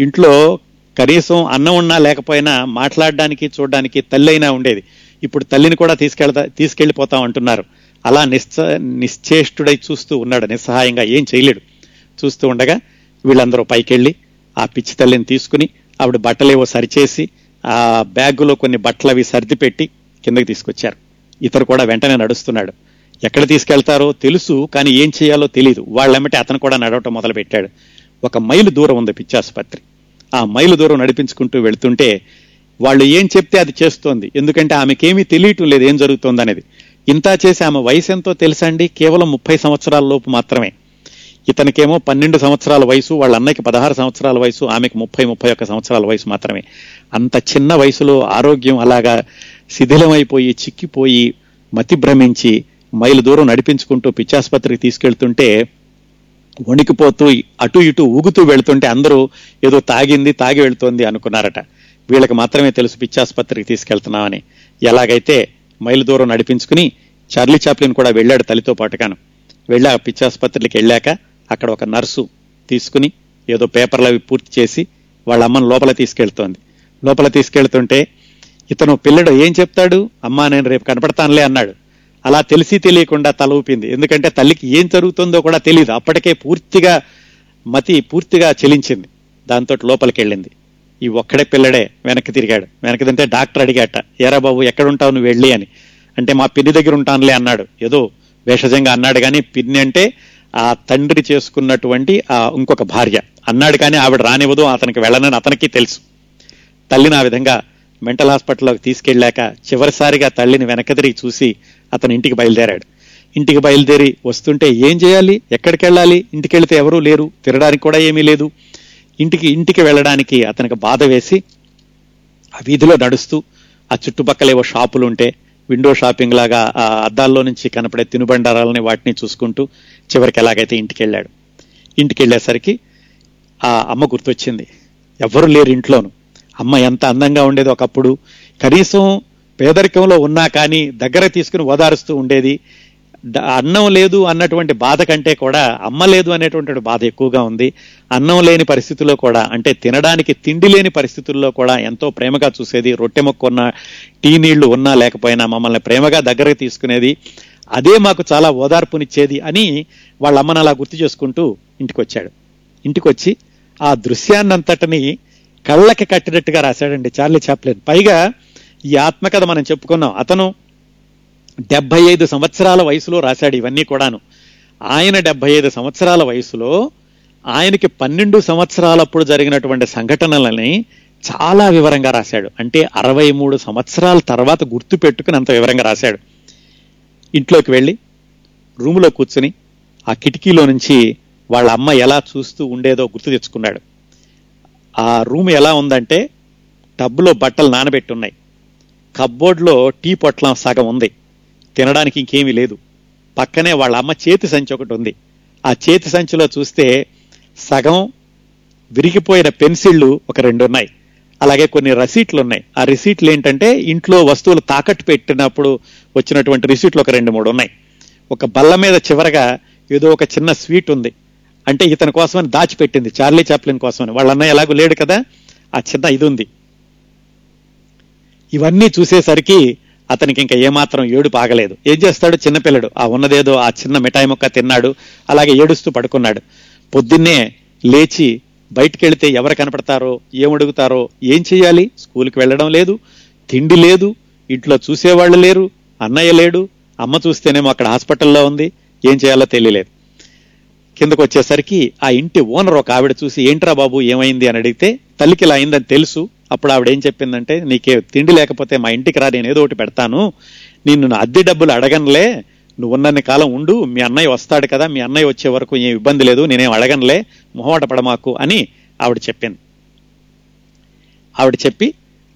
ఇంట్లో కనీసం అన్నం ఉన్నా లేకపోయినా మాట్లాడడానికి చూడడానికి తల్లి అయినా ఉండేది. ఇప్పుడు తల్లిని కూడా తీసుకెళ్తా తీసుకెళ్ళిపోతాం అంటున్నారు. అలా నిశ్చ నిశ్చేష్టుడై చూస్తూ ఉన్నాడు నిస్సహాయంగా ఏం చేయలేడు. చూస్తూ ఉండగా వీళ్ళందరూ పైకెళ్ళి ఆ పిచ్చి తల్లిని తీసుకుని ఆవిడ బట్టలేవో సరిచేసి ఆ బ్యాగులో కొన్ని బట్టలు అవి సర్ది పెట్టి కిందకి తీసుకొచ్చారు. ఇతరు కూడా వెంటనే నడుస్తున్నాడు. ఎక్కడ తీసుకెళ్తారో తెలుసు కానీ ఏం చేయాలో తెలియదు వాళ్ళెమ్మటే అతను కూడా నడవటం మొదలు పెట్టాడు ఒక మైలు దూరం ఉంది పిచ్చాసుపత్రి. ఆ మైలు దూరం నడిపించుకుంటూ వెళ్తుంటే వాళ్ళు ఏం చెప్తే అది చేస్తోంది. ఎందుకంటే ఆమెకేమీ తెలియటం లేదు ఏం జరుగుతోంది అనేది ఇంత చేసి ఆమె వయసు ఎంతో తెలుసండి? కేవలం ముప్పై సంవత్సరాల లోపు మాత్రమే. ఇతనికేమో పన్నెండు సంవత్సరాల వయసు వాళ్ళ అన్నయ్యకి పదహారు సంవత్సరాల వయసు ఆమెకి ముప్పై ముప్పై ఒక్క సంవత్సరాల వయసు మాత్రమే. అంత చిన్న వయసులో ఆరోగ్యం అలాగా శిథిలమైపోయి చిక్కిపోయి మతి భ్రమించి మైలు దూరం నడిపించుకుంటూ పిచ్చాసుపత్రికి తీసుకెళ్తుంటే వణికిపోతూ అటు ఇటు ఊగుతూ వెళ్తుంటే అందరూ ఏదో తాగింది తాగి వెళ్తోంది అనుకున్నారట. వీళ్ళకి మాత్రమే తెలుసు పిచ్చాసుపత్రికి తీసుకెళ్తున్నామని. ఎలాగైతే మైలు దూరం నడిపించుకుని చార్లీ చాప్లిన్ కూడా వెళ్ళాడు తల్లితో పాటుగాను. వెళ్ళా పిచ్చాసుపత్రికి వెళ్ళాక అక్కడ ఒక నర్సు తీసుకుని ఏదో పేపర్లు అవి పూర్తి చేసి వాళ్ళ అమ్మను లోపల తీసుకెళ్తోంది. లోపల తీసుకెళ్తుంటే ఇతను పిల్లడు ఏం చెప్తాడు? అమ్మా నేను రేపు కనపడతానులే అన్నాడు. అలా తెలిసి తెలియకుండా తల ఊపింది. ఎందుకంటే తల్లికి ఏం జరుగుతుందో కూడా తెలియదు అప్పటికే పూర్తిగా మతి పూర్తిగా చెలించింది. దాంతో లోపలికి వెళ్ళింది. ఈ ఒక్కడే పిల్లడే వెనక్కి తిరిగాడు. వెనక్కి తింటే డాక్టర్ అడిగాట ఏరా బాబు ఎక్కడుంటావు నువ్వు వెళ్ళి అని. అంటే మా పిన్ని దగ్గర ఉంటానులే అన్నాడు. ఏదో భేషజంగా అన్నాడు కానీ పిన్ని అంటే ఆ తండ్రి చేసుకున్నటువంటి ఆ ఇంకొక భార్య. అన్నాడు కానీ ఆవిడ రానివ్వదు అతనికి వెళ్ళనని అతనికి తెలుసు. తల్లిని ఆ విధంగా మెంటల్ హాస్పిటల్లోకి తీసుకెళ్ళాక చివరిసారిగా తల్లిని వెనక్కి తిరిగి చూసి అతను ఇంటికి బయలుదేరాడు. ఇంటికి బయలుదేరి వస్తుంటే ఏం చేయాలి? ఎక్కడికి వెళ్ళాలి ఇంటికి వెళితే ఎవరూ లేరు. తిరగడానికి కూడా ఏమీ లేదు. ఇంటికి ఇంటికి వెళ్ళడానికి అతనికి బాధ వేసి ఆ వీధిలో నడుస్తూ ఆ చుట్టుపక్కల ఏవో షాపులు ఉంటే విండో షాపింగ్ లాగా ఆ అద్దాల్లో నుంచి కనపడే తినుబండారాలని వాటిని చూసుకుంటూ చివరికి ఎలాగైతే ఇంటికి వెళ్ళాడు ఇంటికి వెళ్ళేసరికి ఆ అమ్మ గుర్తొచ్చింది. ఎవ్వరు లేరు ఇంట్లోను. అమ్మ ఎంత అందంగా ఉండేది ఒకప్పుడు కనీసం పేదరికంలో ఉన్నా కానీ దగ్గర తీసుకుని ఓదారుస్తూ ఉండేది. అన్నం లేదు అన్నటువంటి బాధ కంటే కూడా అమ్మ లేదు అనేటువంటి బాధ ఎక్కువగా ఉంది. అన్నం లేని పరిస్థితుల్లో కూడా అంటే తినడానికి తిండి లేని పరిస్థితుల్లో కూడా ఎంతో ప్రేమగా చూసేది. రొట్టె మొక్క ఉన్న టీ నీళ్ళు ఉన్నా లేకపోయినా మమ్మల్ని ప్రేమగా దగ్గరకు తీసుకునేది. అదే మాకు చాలా ఓదార్పునిచ్చేది అని వాళ్ళ అమ్మను అలా గుర్తు చేసుకుంటూ ఇంటికి వచ్చాడు ఇంటికి వచ్చి ఆ దృశ్యాన్నంతటిని కళ్ళకి కట్టినట్టుగా రాశాడండి. Charlie Chaplin. పైగా ఈ ఆత్మకథ మనం చెప్పుకున్నాం. అతను డెబ్బై ఐదు సంవత్సరాల వయసులో రాశాడు ఇవన్నీ కూడాను. ఆయన డెబ్బై ఐదు సంవత్సరాల వయసులో ఆయనకి పన్నెండు సంవత్సరాలప్పుడు జరిగినటువంటి సంఘటనలని చాలా వివరంగా రాశాడు. అంటే అరవై మూడు సంవత్సరాల తర్వాత గుర్తు పెట్టుకుని అంత వివరంగా రాశాడు. ఇంట్లోకి వెళ్ళి రూములో కూర్చుని ఆ కిటికీలో నుంచి వాళ్ళ అమ్మ ఎలా చూస్తూ ఉండేదో గుర్తు తెచ్చుకున్నాడు. ఆ రూమ్ ఎలా ఉందంటే టబ్బులో బట్టలు నానబెట్టి ఉన్నాయి. కబ్బోర్డ్లో టీ పొట్లం సగం ఉంది. తినడానికి ఇంకేమీ లేదు. పక్కనే వాళ్ళ అమ్మ చేతి సంచి ఒకటి ఉంది. ఆ చేతి సంచిలో చూస్తే సగం విరిగిపోయిన పెన్సిళ్ళు ఒక రెండు ఉన్నాయి. అలాగే కొన్ని రసీట్లు ఉన్నాయి. ఆ రిసీట్లు ఏంటంటే ఇంట్లో వస్తువులు తాకట్టు పెట్టినప్పుడు వచ్చినటువంటి రిసీట్లు ఒక రెండు మూడు ఉన్నాయి. ఒక బల్ల మీద చివరగా ఏదో ఒక చిన్న స్వీట్ ఉంది. అంటే ఇతని కోసమని దాచిపెట్టింది. చార్లీ చాప్లిన్ కోసమని. వాళ్ళ అన్నయ్య ఎలాగో లేడు కదా? ఆ చిన్న ఇది ఉంది. ఇవన్నీ చూసేసరికి అతనికి ఇంకా ఏమాత్రం ఏడు పాగలేదు ఏం చేస్తాడు చిన్నపిల్లడు? ఆ ఉన్నదేదో ఆ చిన్న మిఠాయి ముక్క తిన్నాడు అలాగే ఏడుస్తూ పడుకున్నాడు. పొద్దున్నే లేచి బయటికి వెళితే ఎవరు కనపడతారో ఏమడుగుతారో ఏం చేయాలి స్కూల్కి వెళ్ళడం లేదు తిండి లేదు ఇంట్లో చూసేవాళ్ళు లేరు అన్నయ్య లేడు అమ్మ చూస్తేనేమో అక్కడ హాస్పిటల్లో ఉంది ఏం చేయాలో తెలియలేదు. కిందకు వచ్చేసరికి ఆ ఇంటి ఓనర్ ఒక ఆవిడ చూసి ఏంట్రా బాబు ఏమైంది? అని అడిగితే తల్లికి ఇలా అయిందని తెలుసు అప్పుడు ఆవిడ ఏం చెప్పిందంటే నీకే తిండి లేకపోతే మా ఇంటికి రా నేను ఏదో ఒకటి పెడతాను. నిన్ను నా అద్దె డబ్బులు అడగనులే. నువ్వు ఉన్నన్ని కాలం ఉండు మీ అన్నయ్య వస్తాడు కదా మీ అన్నయ్య వచ్చే వరకు ఏం ఇబ్బంది లేదు నేనేం అడగనులే మొహమాట పడమాకు అని ఆవిడ చెప్పింది. ఆవిడ చెప్పి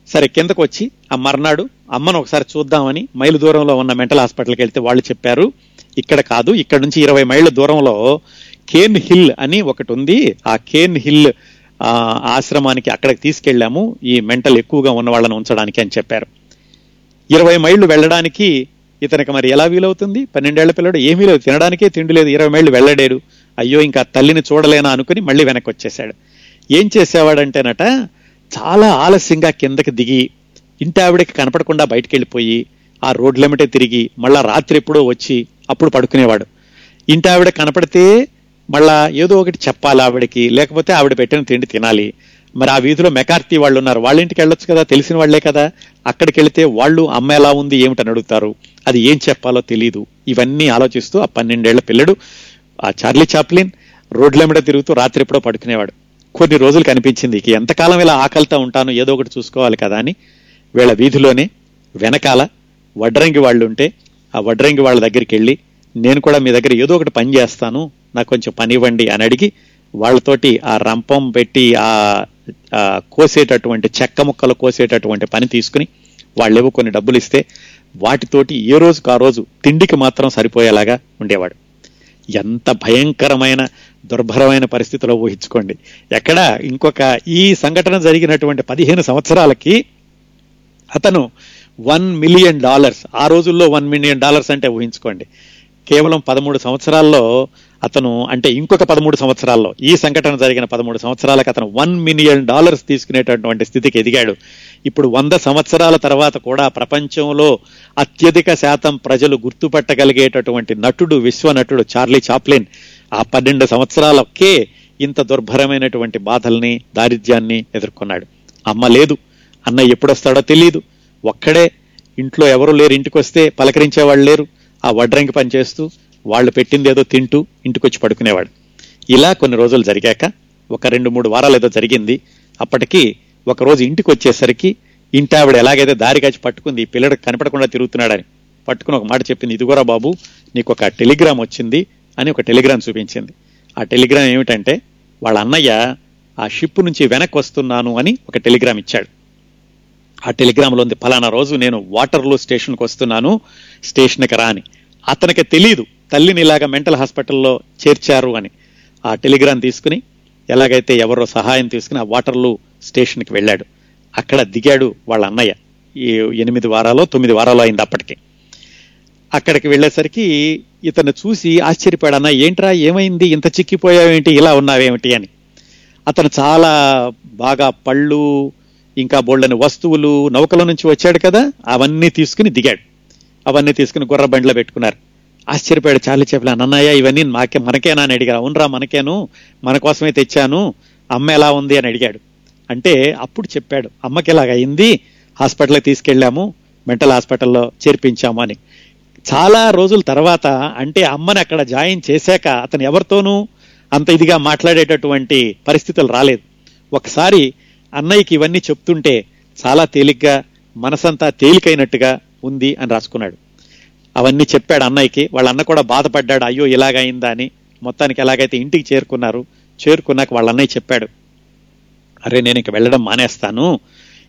సరే కిందకు వచ్చి ఆ మర్నాడు అమ్మను ఒకసారి చూద్దామని మైలు దూరంలో ఉన్న మెంటల్ హాస్పిటల్కి వెళ్తే వాళ్ళు చెప్పారు ఇక్కడ కాదు ఇక్కడ నుంచి ఇరవై మైళ్ళ దూరంలో కేన్ హిల్ అని ఒకటి ఉంది. ఆ కేన్ హిల్ ఆశ్రమానికి అక్కడికి తీసుకెళ్ళాము. ఈ మెంటల్ ఎక్కువగా ఉన్న వాళ్ళని ఉంచడానికి అని చెప్పారు. ఇరవై మైళ్ళు వెళ్ళడానికి ఇతనికి మరి ఎలా వీలవుతుంది? పన్నెండేళ్ళ పిల్లడు ఏమీ లేదు. తినడానికే తిండి లేదు. ఇరవై మైళ్ళు వెళ్ళలేడు. అయ్యో ఇంకా తల్లిని చూడలేనా అనుకుని మళ్ళీ వెనక్కి వచ్చేసాడు ఏం చేసేవాడంటేనట చాలా ఆలస్యంగా కిందకి దిగి ఇంటి ఆవిడకి కనపడకుండా బయటికి వెళ్ళిపోయి ఆ రోడ్లెమిటే తిరిగి మళ్ళా రాత్రి ఎప్పుడో వచ్చి అప్పుడు పడుకునేవాడు. ఇంటి ఆవిడ కనపడితే మళ్ళా ఏదో ఒకటి చెప్పాలి ఆవిడకి లేకపోతే ఆవిడ పెట్టిన తిండి తినాలి. మరి ఆ వీధిలో మెకార్తీ వాళ్ళు ఉన్నారు వాళ్ళ ఇంటికి వెళ్ళొచ్చు కదా తెలిసిన వాళ్ళే కదా. అక్కడికి వెళితే వాళ్ళు అమ్మ ఎలా ఉంది ఏమిటని అడుగుతారు. అది ఏం చెప్పాలో తెలియదు ఇవన్నీ ఆలోచిస్తూ ఆ పన్నెండేళ్ళ పిల్లడు ఆ చార్లీ చాప్లిన్ రోడ్లెమ్మడ తిరుగుతూ రాత్రి ఎప్పుడో పడుకునేవాడు. కొన్ని రోజులు కనిపించింది ఎంతకాలం ఇలా ఆకలితో ఉంటాను ఏదో ఒకటి చూసుకోవాలి కదా అని. వీళ్ళ వీధిలోనే వెనకాల వడ్రంగి వాళ్ళు ఉంటే ఆ వడ్రంగి వాళ్ళ దగ్గరికి వెళ్ళి నేను కూడా మీ దగ్గర ఏదో ఒకటి పని చేస్తాను నాకు కొంచెం పని ఇవ్వండి అని అడిగి వాళ్ళతోటి ఆ రంపం పెట్టి ఆ కోసేటటువంటి చెక్క ముక్కలు కోసేటటువంటి పని తీసుకుని వాళ్ళేవో కొన్ని డబ్బులు ఇస్తే వాటితోటి ఏ రోజుకు ఆ రోజు తిండికి మాత్రం సరిపోయేలాగా ఉండేవాడు. ఎంత భయంకరమైన దుర్భరమైన పరిస్థితిలో ఊహించుకోండి. ఎక్కడ ఇంకొక ఈ సంఘటన జరిగినటువంటి పదిహేను సంవత్సరాలకి అతను వన్ మిలియన్ డాలర్స్ ఆ రోజుల్లో వన్ మిలియన్ డాలర్స్ అంటే ఊహించుకోండి. కేవలం పదమూడు సంవత్సరాల్లో అతను అంటే ఇంకొక పదమూడు సంవత్సరాల్లో ఈ సంఘటన జరిగిన పదమూడు సంవత్సరాలకు అతను వన్ మిలియన్ డాలర్స్ తీసుకునేటటువంటి స్థితికి ఎదిగాడు. ఇప్పుడు వంద సంవత్సరాల తర్వాత కూడా ప్రపంచంలో అత్యధిక శాతం ప్రజలు గుర్తుపట్టగలిగేటటువంటి నటుడు విశ్వ నటుడు చార్లీ చాప్లిన్ ఆ పన్నెండు సంవత్సరాలకే ఇంత దుర్భరమైనటువంటి బాధల్ని దారిద్ర్యాన్ని ఎదుర్కొన్నాడు. అమ్మ లేదు అన్న ఎప్పుడొస్తాడో తెలియదు ఒక్కడే ఇంట్లో ఎవరు లేరు ఇంటికి వస్తే పలకరించేవాళ్ళు లేరు ఆ వడ్రంగి పని చేస్తూ వాళ్ళు పెట్టింది ఏదో తింటూ ఇంటికొచ్చి పడుకునేవాడు. ఇలా కొన్ని రోజులు జరిగాక ఒక రెండు మూడు వారాలు ఏదో జరిగింది. అప్పటికి ఒకరోజు ఇంటికి వచ్చేసరికి ఇంటి ఆవిడ ఎలాగైతే దారి కాచి పట్టుకుంది ఈ పిల్లడికి కనపడకుండా తిరుగుతున్నాడని పట్టుకుని ఒక మాట చెప్పింది ఇదిగోరా బాబు నీకు ఒక టెలిగ్రామ్ వచ్చింది అని ఒక టెలిగ్రామ్ చూపించింది. ఆ టెలిగ్రామ్ ఏమిటంటే వాళ్ళ అన్నయ్య ఆ షిప్ నుంచి వెనక్కి వస్తున్నాను అని ఒక టెలిగ్రామ్ ఇచ్చాడు. ఆ టెలిగ్రామ్లో ఉంది ఫలానా రోజు నేను వాటర్లో స్టేషన్కి వస్తున్నాను స్టేషన్కి రా అని అతనికి తెలియదు తల్లిని ఇలాగ మెంటల్ హాస్పిటల్లో చేర్చారు అని ఆ టెలిగ్రామ్ తీసుకుని ఎలాగైతే ఎవరో సహాయం తీసుకుని ఆ వాటర్లూ స్టేషన్కి వెళ్ళాడు. అక్కడ దిగాడు వాళ్ళ అన్నయ్య. ఈ ఎనిమిది వారాలు తొమ్మిది వారాలు అయింది అప్పటికి. అక్కడికి వెళ్ళేసరికి ఇతను చూసి ఆశ్చర్యపోయాడు అన్న ఏంట్రా ఏమైంది? ఇంత చిక్కిపోయావేంటి ఇలా ఉన్నావేమిటి అని. అతను చాలా బాగా పళ్ళు ఇంకా బోళ్ళని వస్తువులు నౌకల నుంచి వచ్చాడు కదా అవన్నీ తీసుకుని దిగాడు. అవన్నీ తీసుకుని గుర్ర బండిలో పెట్టుకున్నారు. ఆశ్చర్యపోయాడు చాలి చెప్పలే అన్నయ్య ఇవన్నీ మాకే మనకేనా అని అడిగా అవునరా మనకేను మన కోసమే తెచ్చాను. అమ్మ ఎలా ఉంది? అని అడిగాడు. అంటే అప్పుడు చెప్పాడు అమ్మకి ఇలాగ అయింది హాస్పిటల్కి తీసుకెళ్ళాము మెంటల్ హాస్పిటల్లో చేర్పించాము అని. చాలా రోజుల తర్వాత అంటే అమ్మని అక్కడ జాయిన్ చేశాక అతను ఎవరితోనూ అంత ఇదిగా మాట్లాడేటటువంటి పరిస్థితులు రాలేదు. ఒకసారి అన్నయ్యకి ఇవన్నీ చెప్తుంటే చాలా తేలిగ్గా మనసంతా తేలికైనట్టుగా ఉంది అని రాసుకున్నాడు. అవన్నీ చెప్పాడు అన్నయ్యకి. వాళ్ళ అన్న కూడా బాధపడ్డాడు అయ్యో ఇలాగైందా అని. మొత్తానికి ఎలాగైతే ఇంటికి చేరుకున్నారు చేరుకున్నాక వాళ్ళ అన్నయ్య చెప్పాడు అరే నేను ఇంక వెళ్ళడం మానేస్తాను.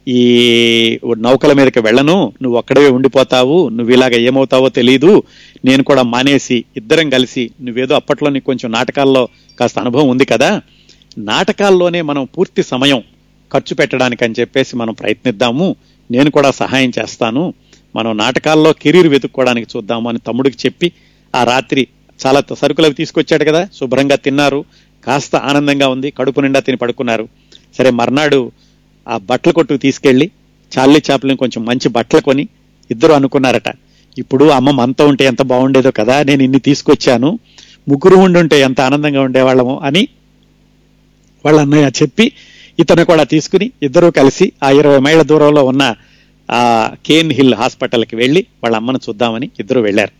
ఈ నౌకల మీదకి వెళ్ళను. నువ్వు ఒక్కడవే ఉండిపోతావు. నువ్వు ఇలాగ ఏమవుతావో తెలీదు. నేను కూడా మానేసి ఇద్దరం కలిసి నువ్వేదో అప్పట్లో నీకు కొంచెం నాటకాల్లో కాస్త అనుభవం ఉంది కదా. నాటకాల్లోనే మనం పూర్తి సమయం ఖర్చు పెట్టడానికి అని చెప్పేసి మనం ప్రయత్నిద్దాము. నేను కూడా సహాయం చేస్తాను. మనం నాటకాల్లో కెరీర్ వెతుక్కోవడానికి చూద్దాము అని తమ్ముడికి చెప్పి ఆ రాత్రి చాలా సరుకులు అవి తీసుకొచ్చాడు కదా శుభ్రంగా తిన్నారు కాస్త ఆనందంగా ఉంది కడుపు నిండా తిని పడుకున్నారు. సరే మర్నాడు ఆ బట్టల కొట్టుకు తీసుకెళ్ళి చార్లీ చాప్లిన్ కొంచెం మంచి బట్టలు కొని ఇద్దరు అనుకున్నారట. ఇప్పుడు అమ్మ మనతో ఉంటే ఎంత బాగుండేదో కదా నేను ఇన్ని తీసుకొచ్చాను ముగ్గురు ఉండుంటే ఎంత ఆనందంగా ఉండేవాళ్ళము అని వాళ్ళ అన్నయ్య చెప్పి ఇతను కూడా తీసుకుని ఇద్దరూ కలిసి ఆ ఇరవై మైళ్ళ దూరంలో ఉన్న ఆ కేన్ హిల్ హాస్పిటల్కి వెళ్ళి వాళ్ళ అమ్మను చూద్దామని ఇద్దరు వెళ్ళారు.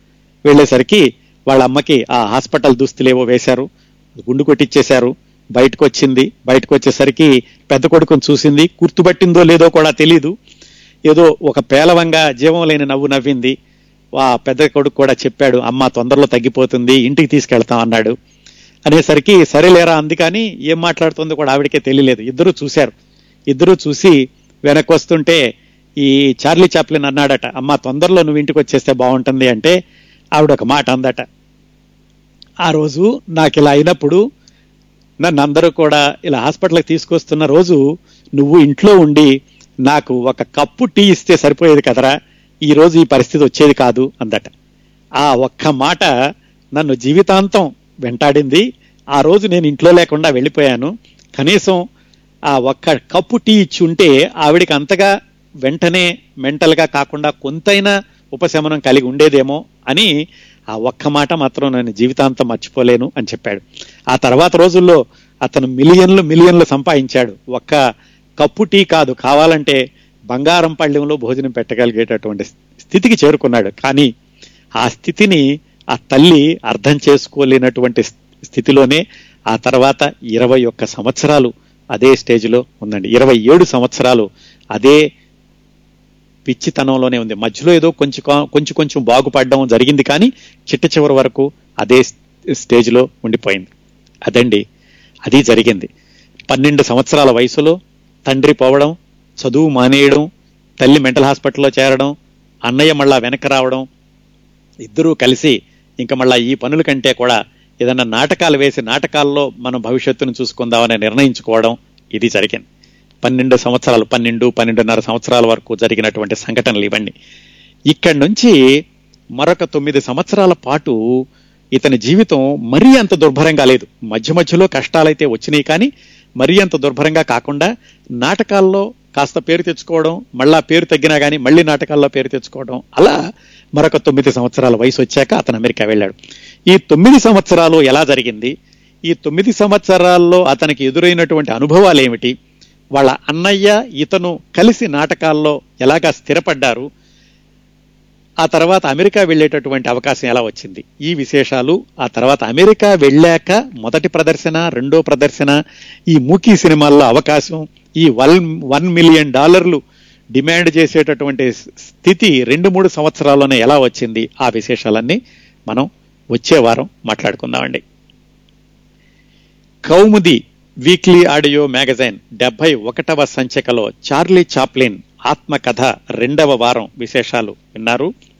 వెళ్ళేసరికి వాళ్ళ అమ్మకి ఆ హాస్పిటల్ దుస్తులేవో వేశారు గుండు కొట్టిచ్చేశారు బయటకు వచ్చింది బయటకు వచ్చేసరికి పెద్ద కొడుకుని చూసింది గుర్తుపట్టిందో లేదో కూడా తెలీదు. ఏదో ఒక పేలవంగా జీవం లేని నవ్వు నవ్వింది. ఆ పెద్ద కొడుకు కూడా చెప్పాడు అమ్మ తొందరలో తగ్గిపోతుంది ఇంటికి తీసుకెళ్తాం అన్నాడు. అనేసరికి సరేలేరా అంది కానీ ఏం మాట్లాడుతుందో కూడా ఆవిడకే తెలియలేదు. ఇద్దరు చూశారు. ఇద్దరు చూసి వెనక్కి వస్తుంటే ఈ చార్లీ చాప్లిన్ అన్నాడట అమ్మ తొందరలో నువ్వు ఇంటికి వచ్చేస్తే బాగుంటుంది అంటే ఆవిడ ఒక మాట అందట. ఆ రోజు నాకు ఇలా అయినప్పుడు నన్ను అందరూ కూడా ఇలా హాస్పిటల్కి తీసుకొస్తున్న రోజు నువ్వు ఇంట్లో ఉండి నాకు ఒక కప్పు టీ ఇస్తే సరిపోయేది కదరా ఈరోజు ఈ పరిస్థితి వచ్చేది కాదు అందట. ఆ ఒక్క మాట నన్ను జీవితాంతం వెంటాడింది. ఆ రోజు నేను ఇంట్లో లేకుండా వెళ్ళిపోయాను. కనీసం ఆ ఒక్క కప్పు టీ ఇచ్చి ఉంటే ఆవిడికి అంతగా వెంటనే మెంటల్గా కాకుండా కొంతైనా ఉపశమనం కలిగి ఉండేదేమో అని ఆ ఒక్క మాట మాత్రం నేను జీవితాంతం మర్చిపోలేను అని చెప్పాడు. ఆ తర్వాత రోజుల్లో అతను మిలియన్లు మిలియన్లు సంపాదించాడు. ఒక్క కప్పు టీ కాదు కావాలంటే బంగారం పళ్ళెంలో భోజనం పెట్టగలిగేటటువంటి స్థితికి చేరుకున్నాడు. కానీ ఆ స్థితిని ఆ తల్లి అర్థం చేసుకోలేనటువంటి స్థితిలోనే ఆ తర్వాత ఇరవై ఒక్క సంవత్సరాలు అదే స్టేజ్లో ఉందండి. ఇరవై ఏడు సంవత్సరాలు అదే పిచ్చితనంలోనే ఉంది. మధ్యలో ఏదో కొంచెం కొంచెం కొంచెం బాగుపడడం జరిగింది కానీ చిట్ట చివరి వరకు అదే స్టేజ్లో ఉండిపోయింది. అదండి అది జరిగింది. పన్నెండు సంవత్సరాల వయసులో తండ్రి పోవడం చదువు మానేయడం తల్లి మెంటల్ హాస్పిటల్లో చేరడం అన్నయ్య మళ్ళా వెనక్కి రావడం ఇద్దరూ కలిసి ఇంకా మళ్ళా ఈ పనుల కంటే కూడా ఏదన్నా నాటకాలు వేసి నాటకాల్లో మనం భవిష్యత్తును చూసుకుందామని నిర్ణయించుకోవడం ఇది జరిగింది. పన్నెండు సంవత్సరాలు పన్నెండు పన్నెండున్నర సంవత్సరాల వరకు జరిగినటువంటి సంఘటనలు ఇవన్నీ. ఇక్కడి నుంచి మరొక తొమ్మిది సంవత్సరాల పాటు ఇతని జీవితం మరీ అంత దుర్భరంగా లేదు. మధ్య మధ్యలో కష్టాలైతే వచ్చినాయి కానీ మరీ అంత దుర్భరంగా కాకుండా నాటకాల్లో కాస్త పేరు తెచ్చుకోవడం మళ్ళా పేరు తగ్గినా కానీ మళ్ళీ నాటకాల్లో పేరు తెచ్చుకోవడం అలా మరొక తొమ్మిది సంవత్సరాల వయసు వచ్చాక అతను అమెరికా వెళ్ళాడు. ఈ తొమ్మిది సంవత్సరాలు ఎలా జరిగింది? ఈ తొమ్మిది సంవత్సరాల్లో అతనికి ఎదురైనటువంటి అనుభవాలు ఏమిటి వాళ్ళ అన్నయ్య ఇతను కలిసి నాటకాల్లో ఎలాగా స్థిరపడ్డారు ఆ తర్వాత అమెరికా వెళ్ళేటటువంటి అవకాశం ఎలా వచ్చింది? ఈ విశేషాలు ఆ తర్వాత అమెరికా వెళ్ళాక మొదటి ప్రదర్శన రెండో ప్రదర్శన ఈ మూకీ సినిమాల్లో అవకాశం ఈ వన్ వన్ మిలియన్ డాలర్లు డిమాండ్ చేసేటటువంటి స్థితి రెండు మూడు సంవత్సరాల్లోనే ఎలా వచ్చింది? ఆ విశేషాలన్నీ మనం వచ్చే వారం మాట్లాడుకుందామండి. కౌముది వీక్లీ ఆడియో మ్యాగజైన్ డెబ్బై ఒకటవ సంచికలో చార్లీ చాప్లిన్ ఆత్మకథ రెండవ వారం విశేషాలు విన్నారు.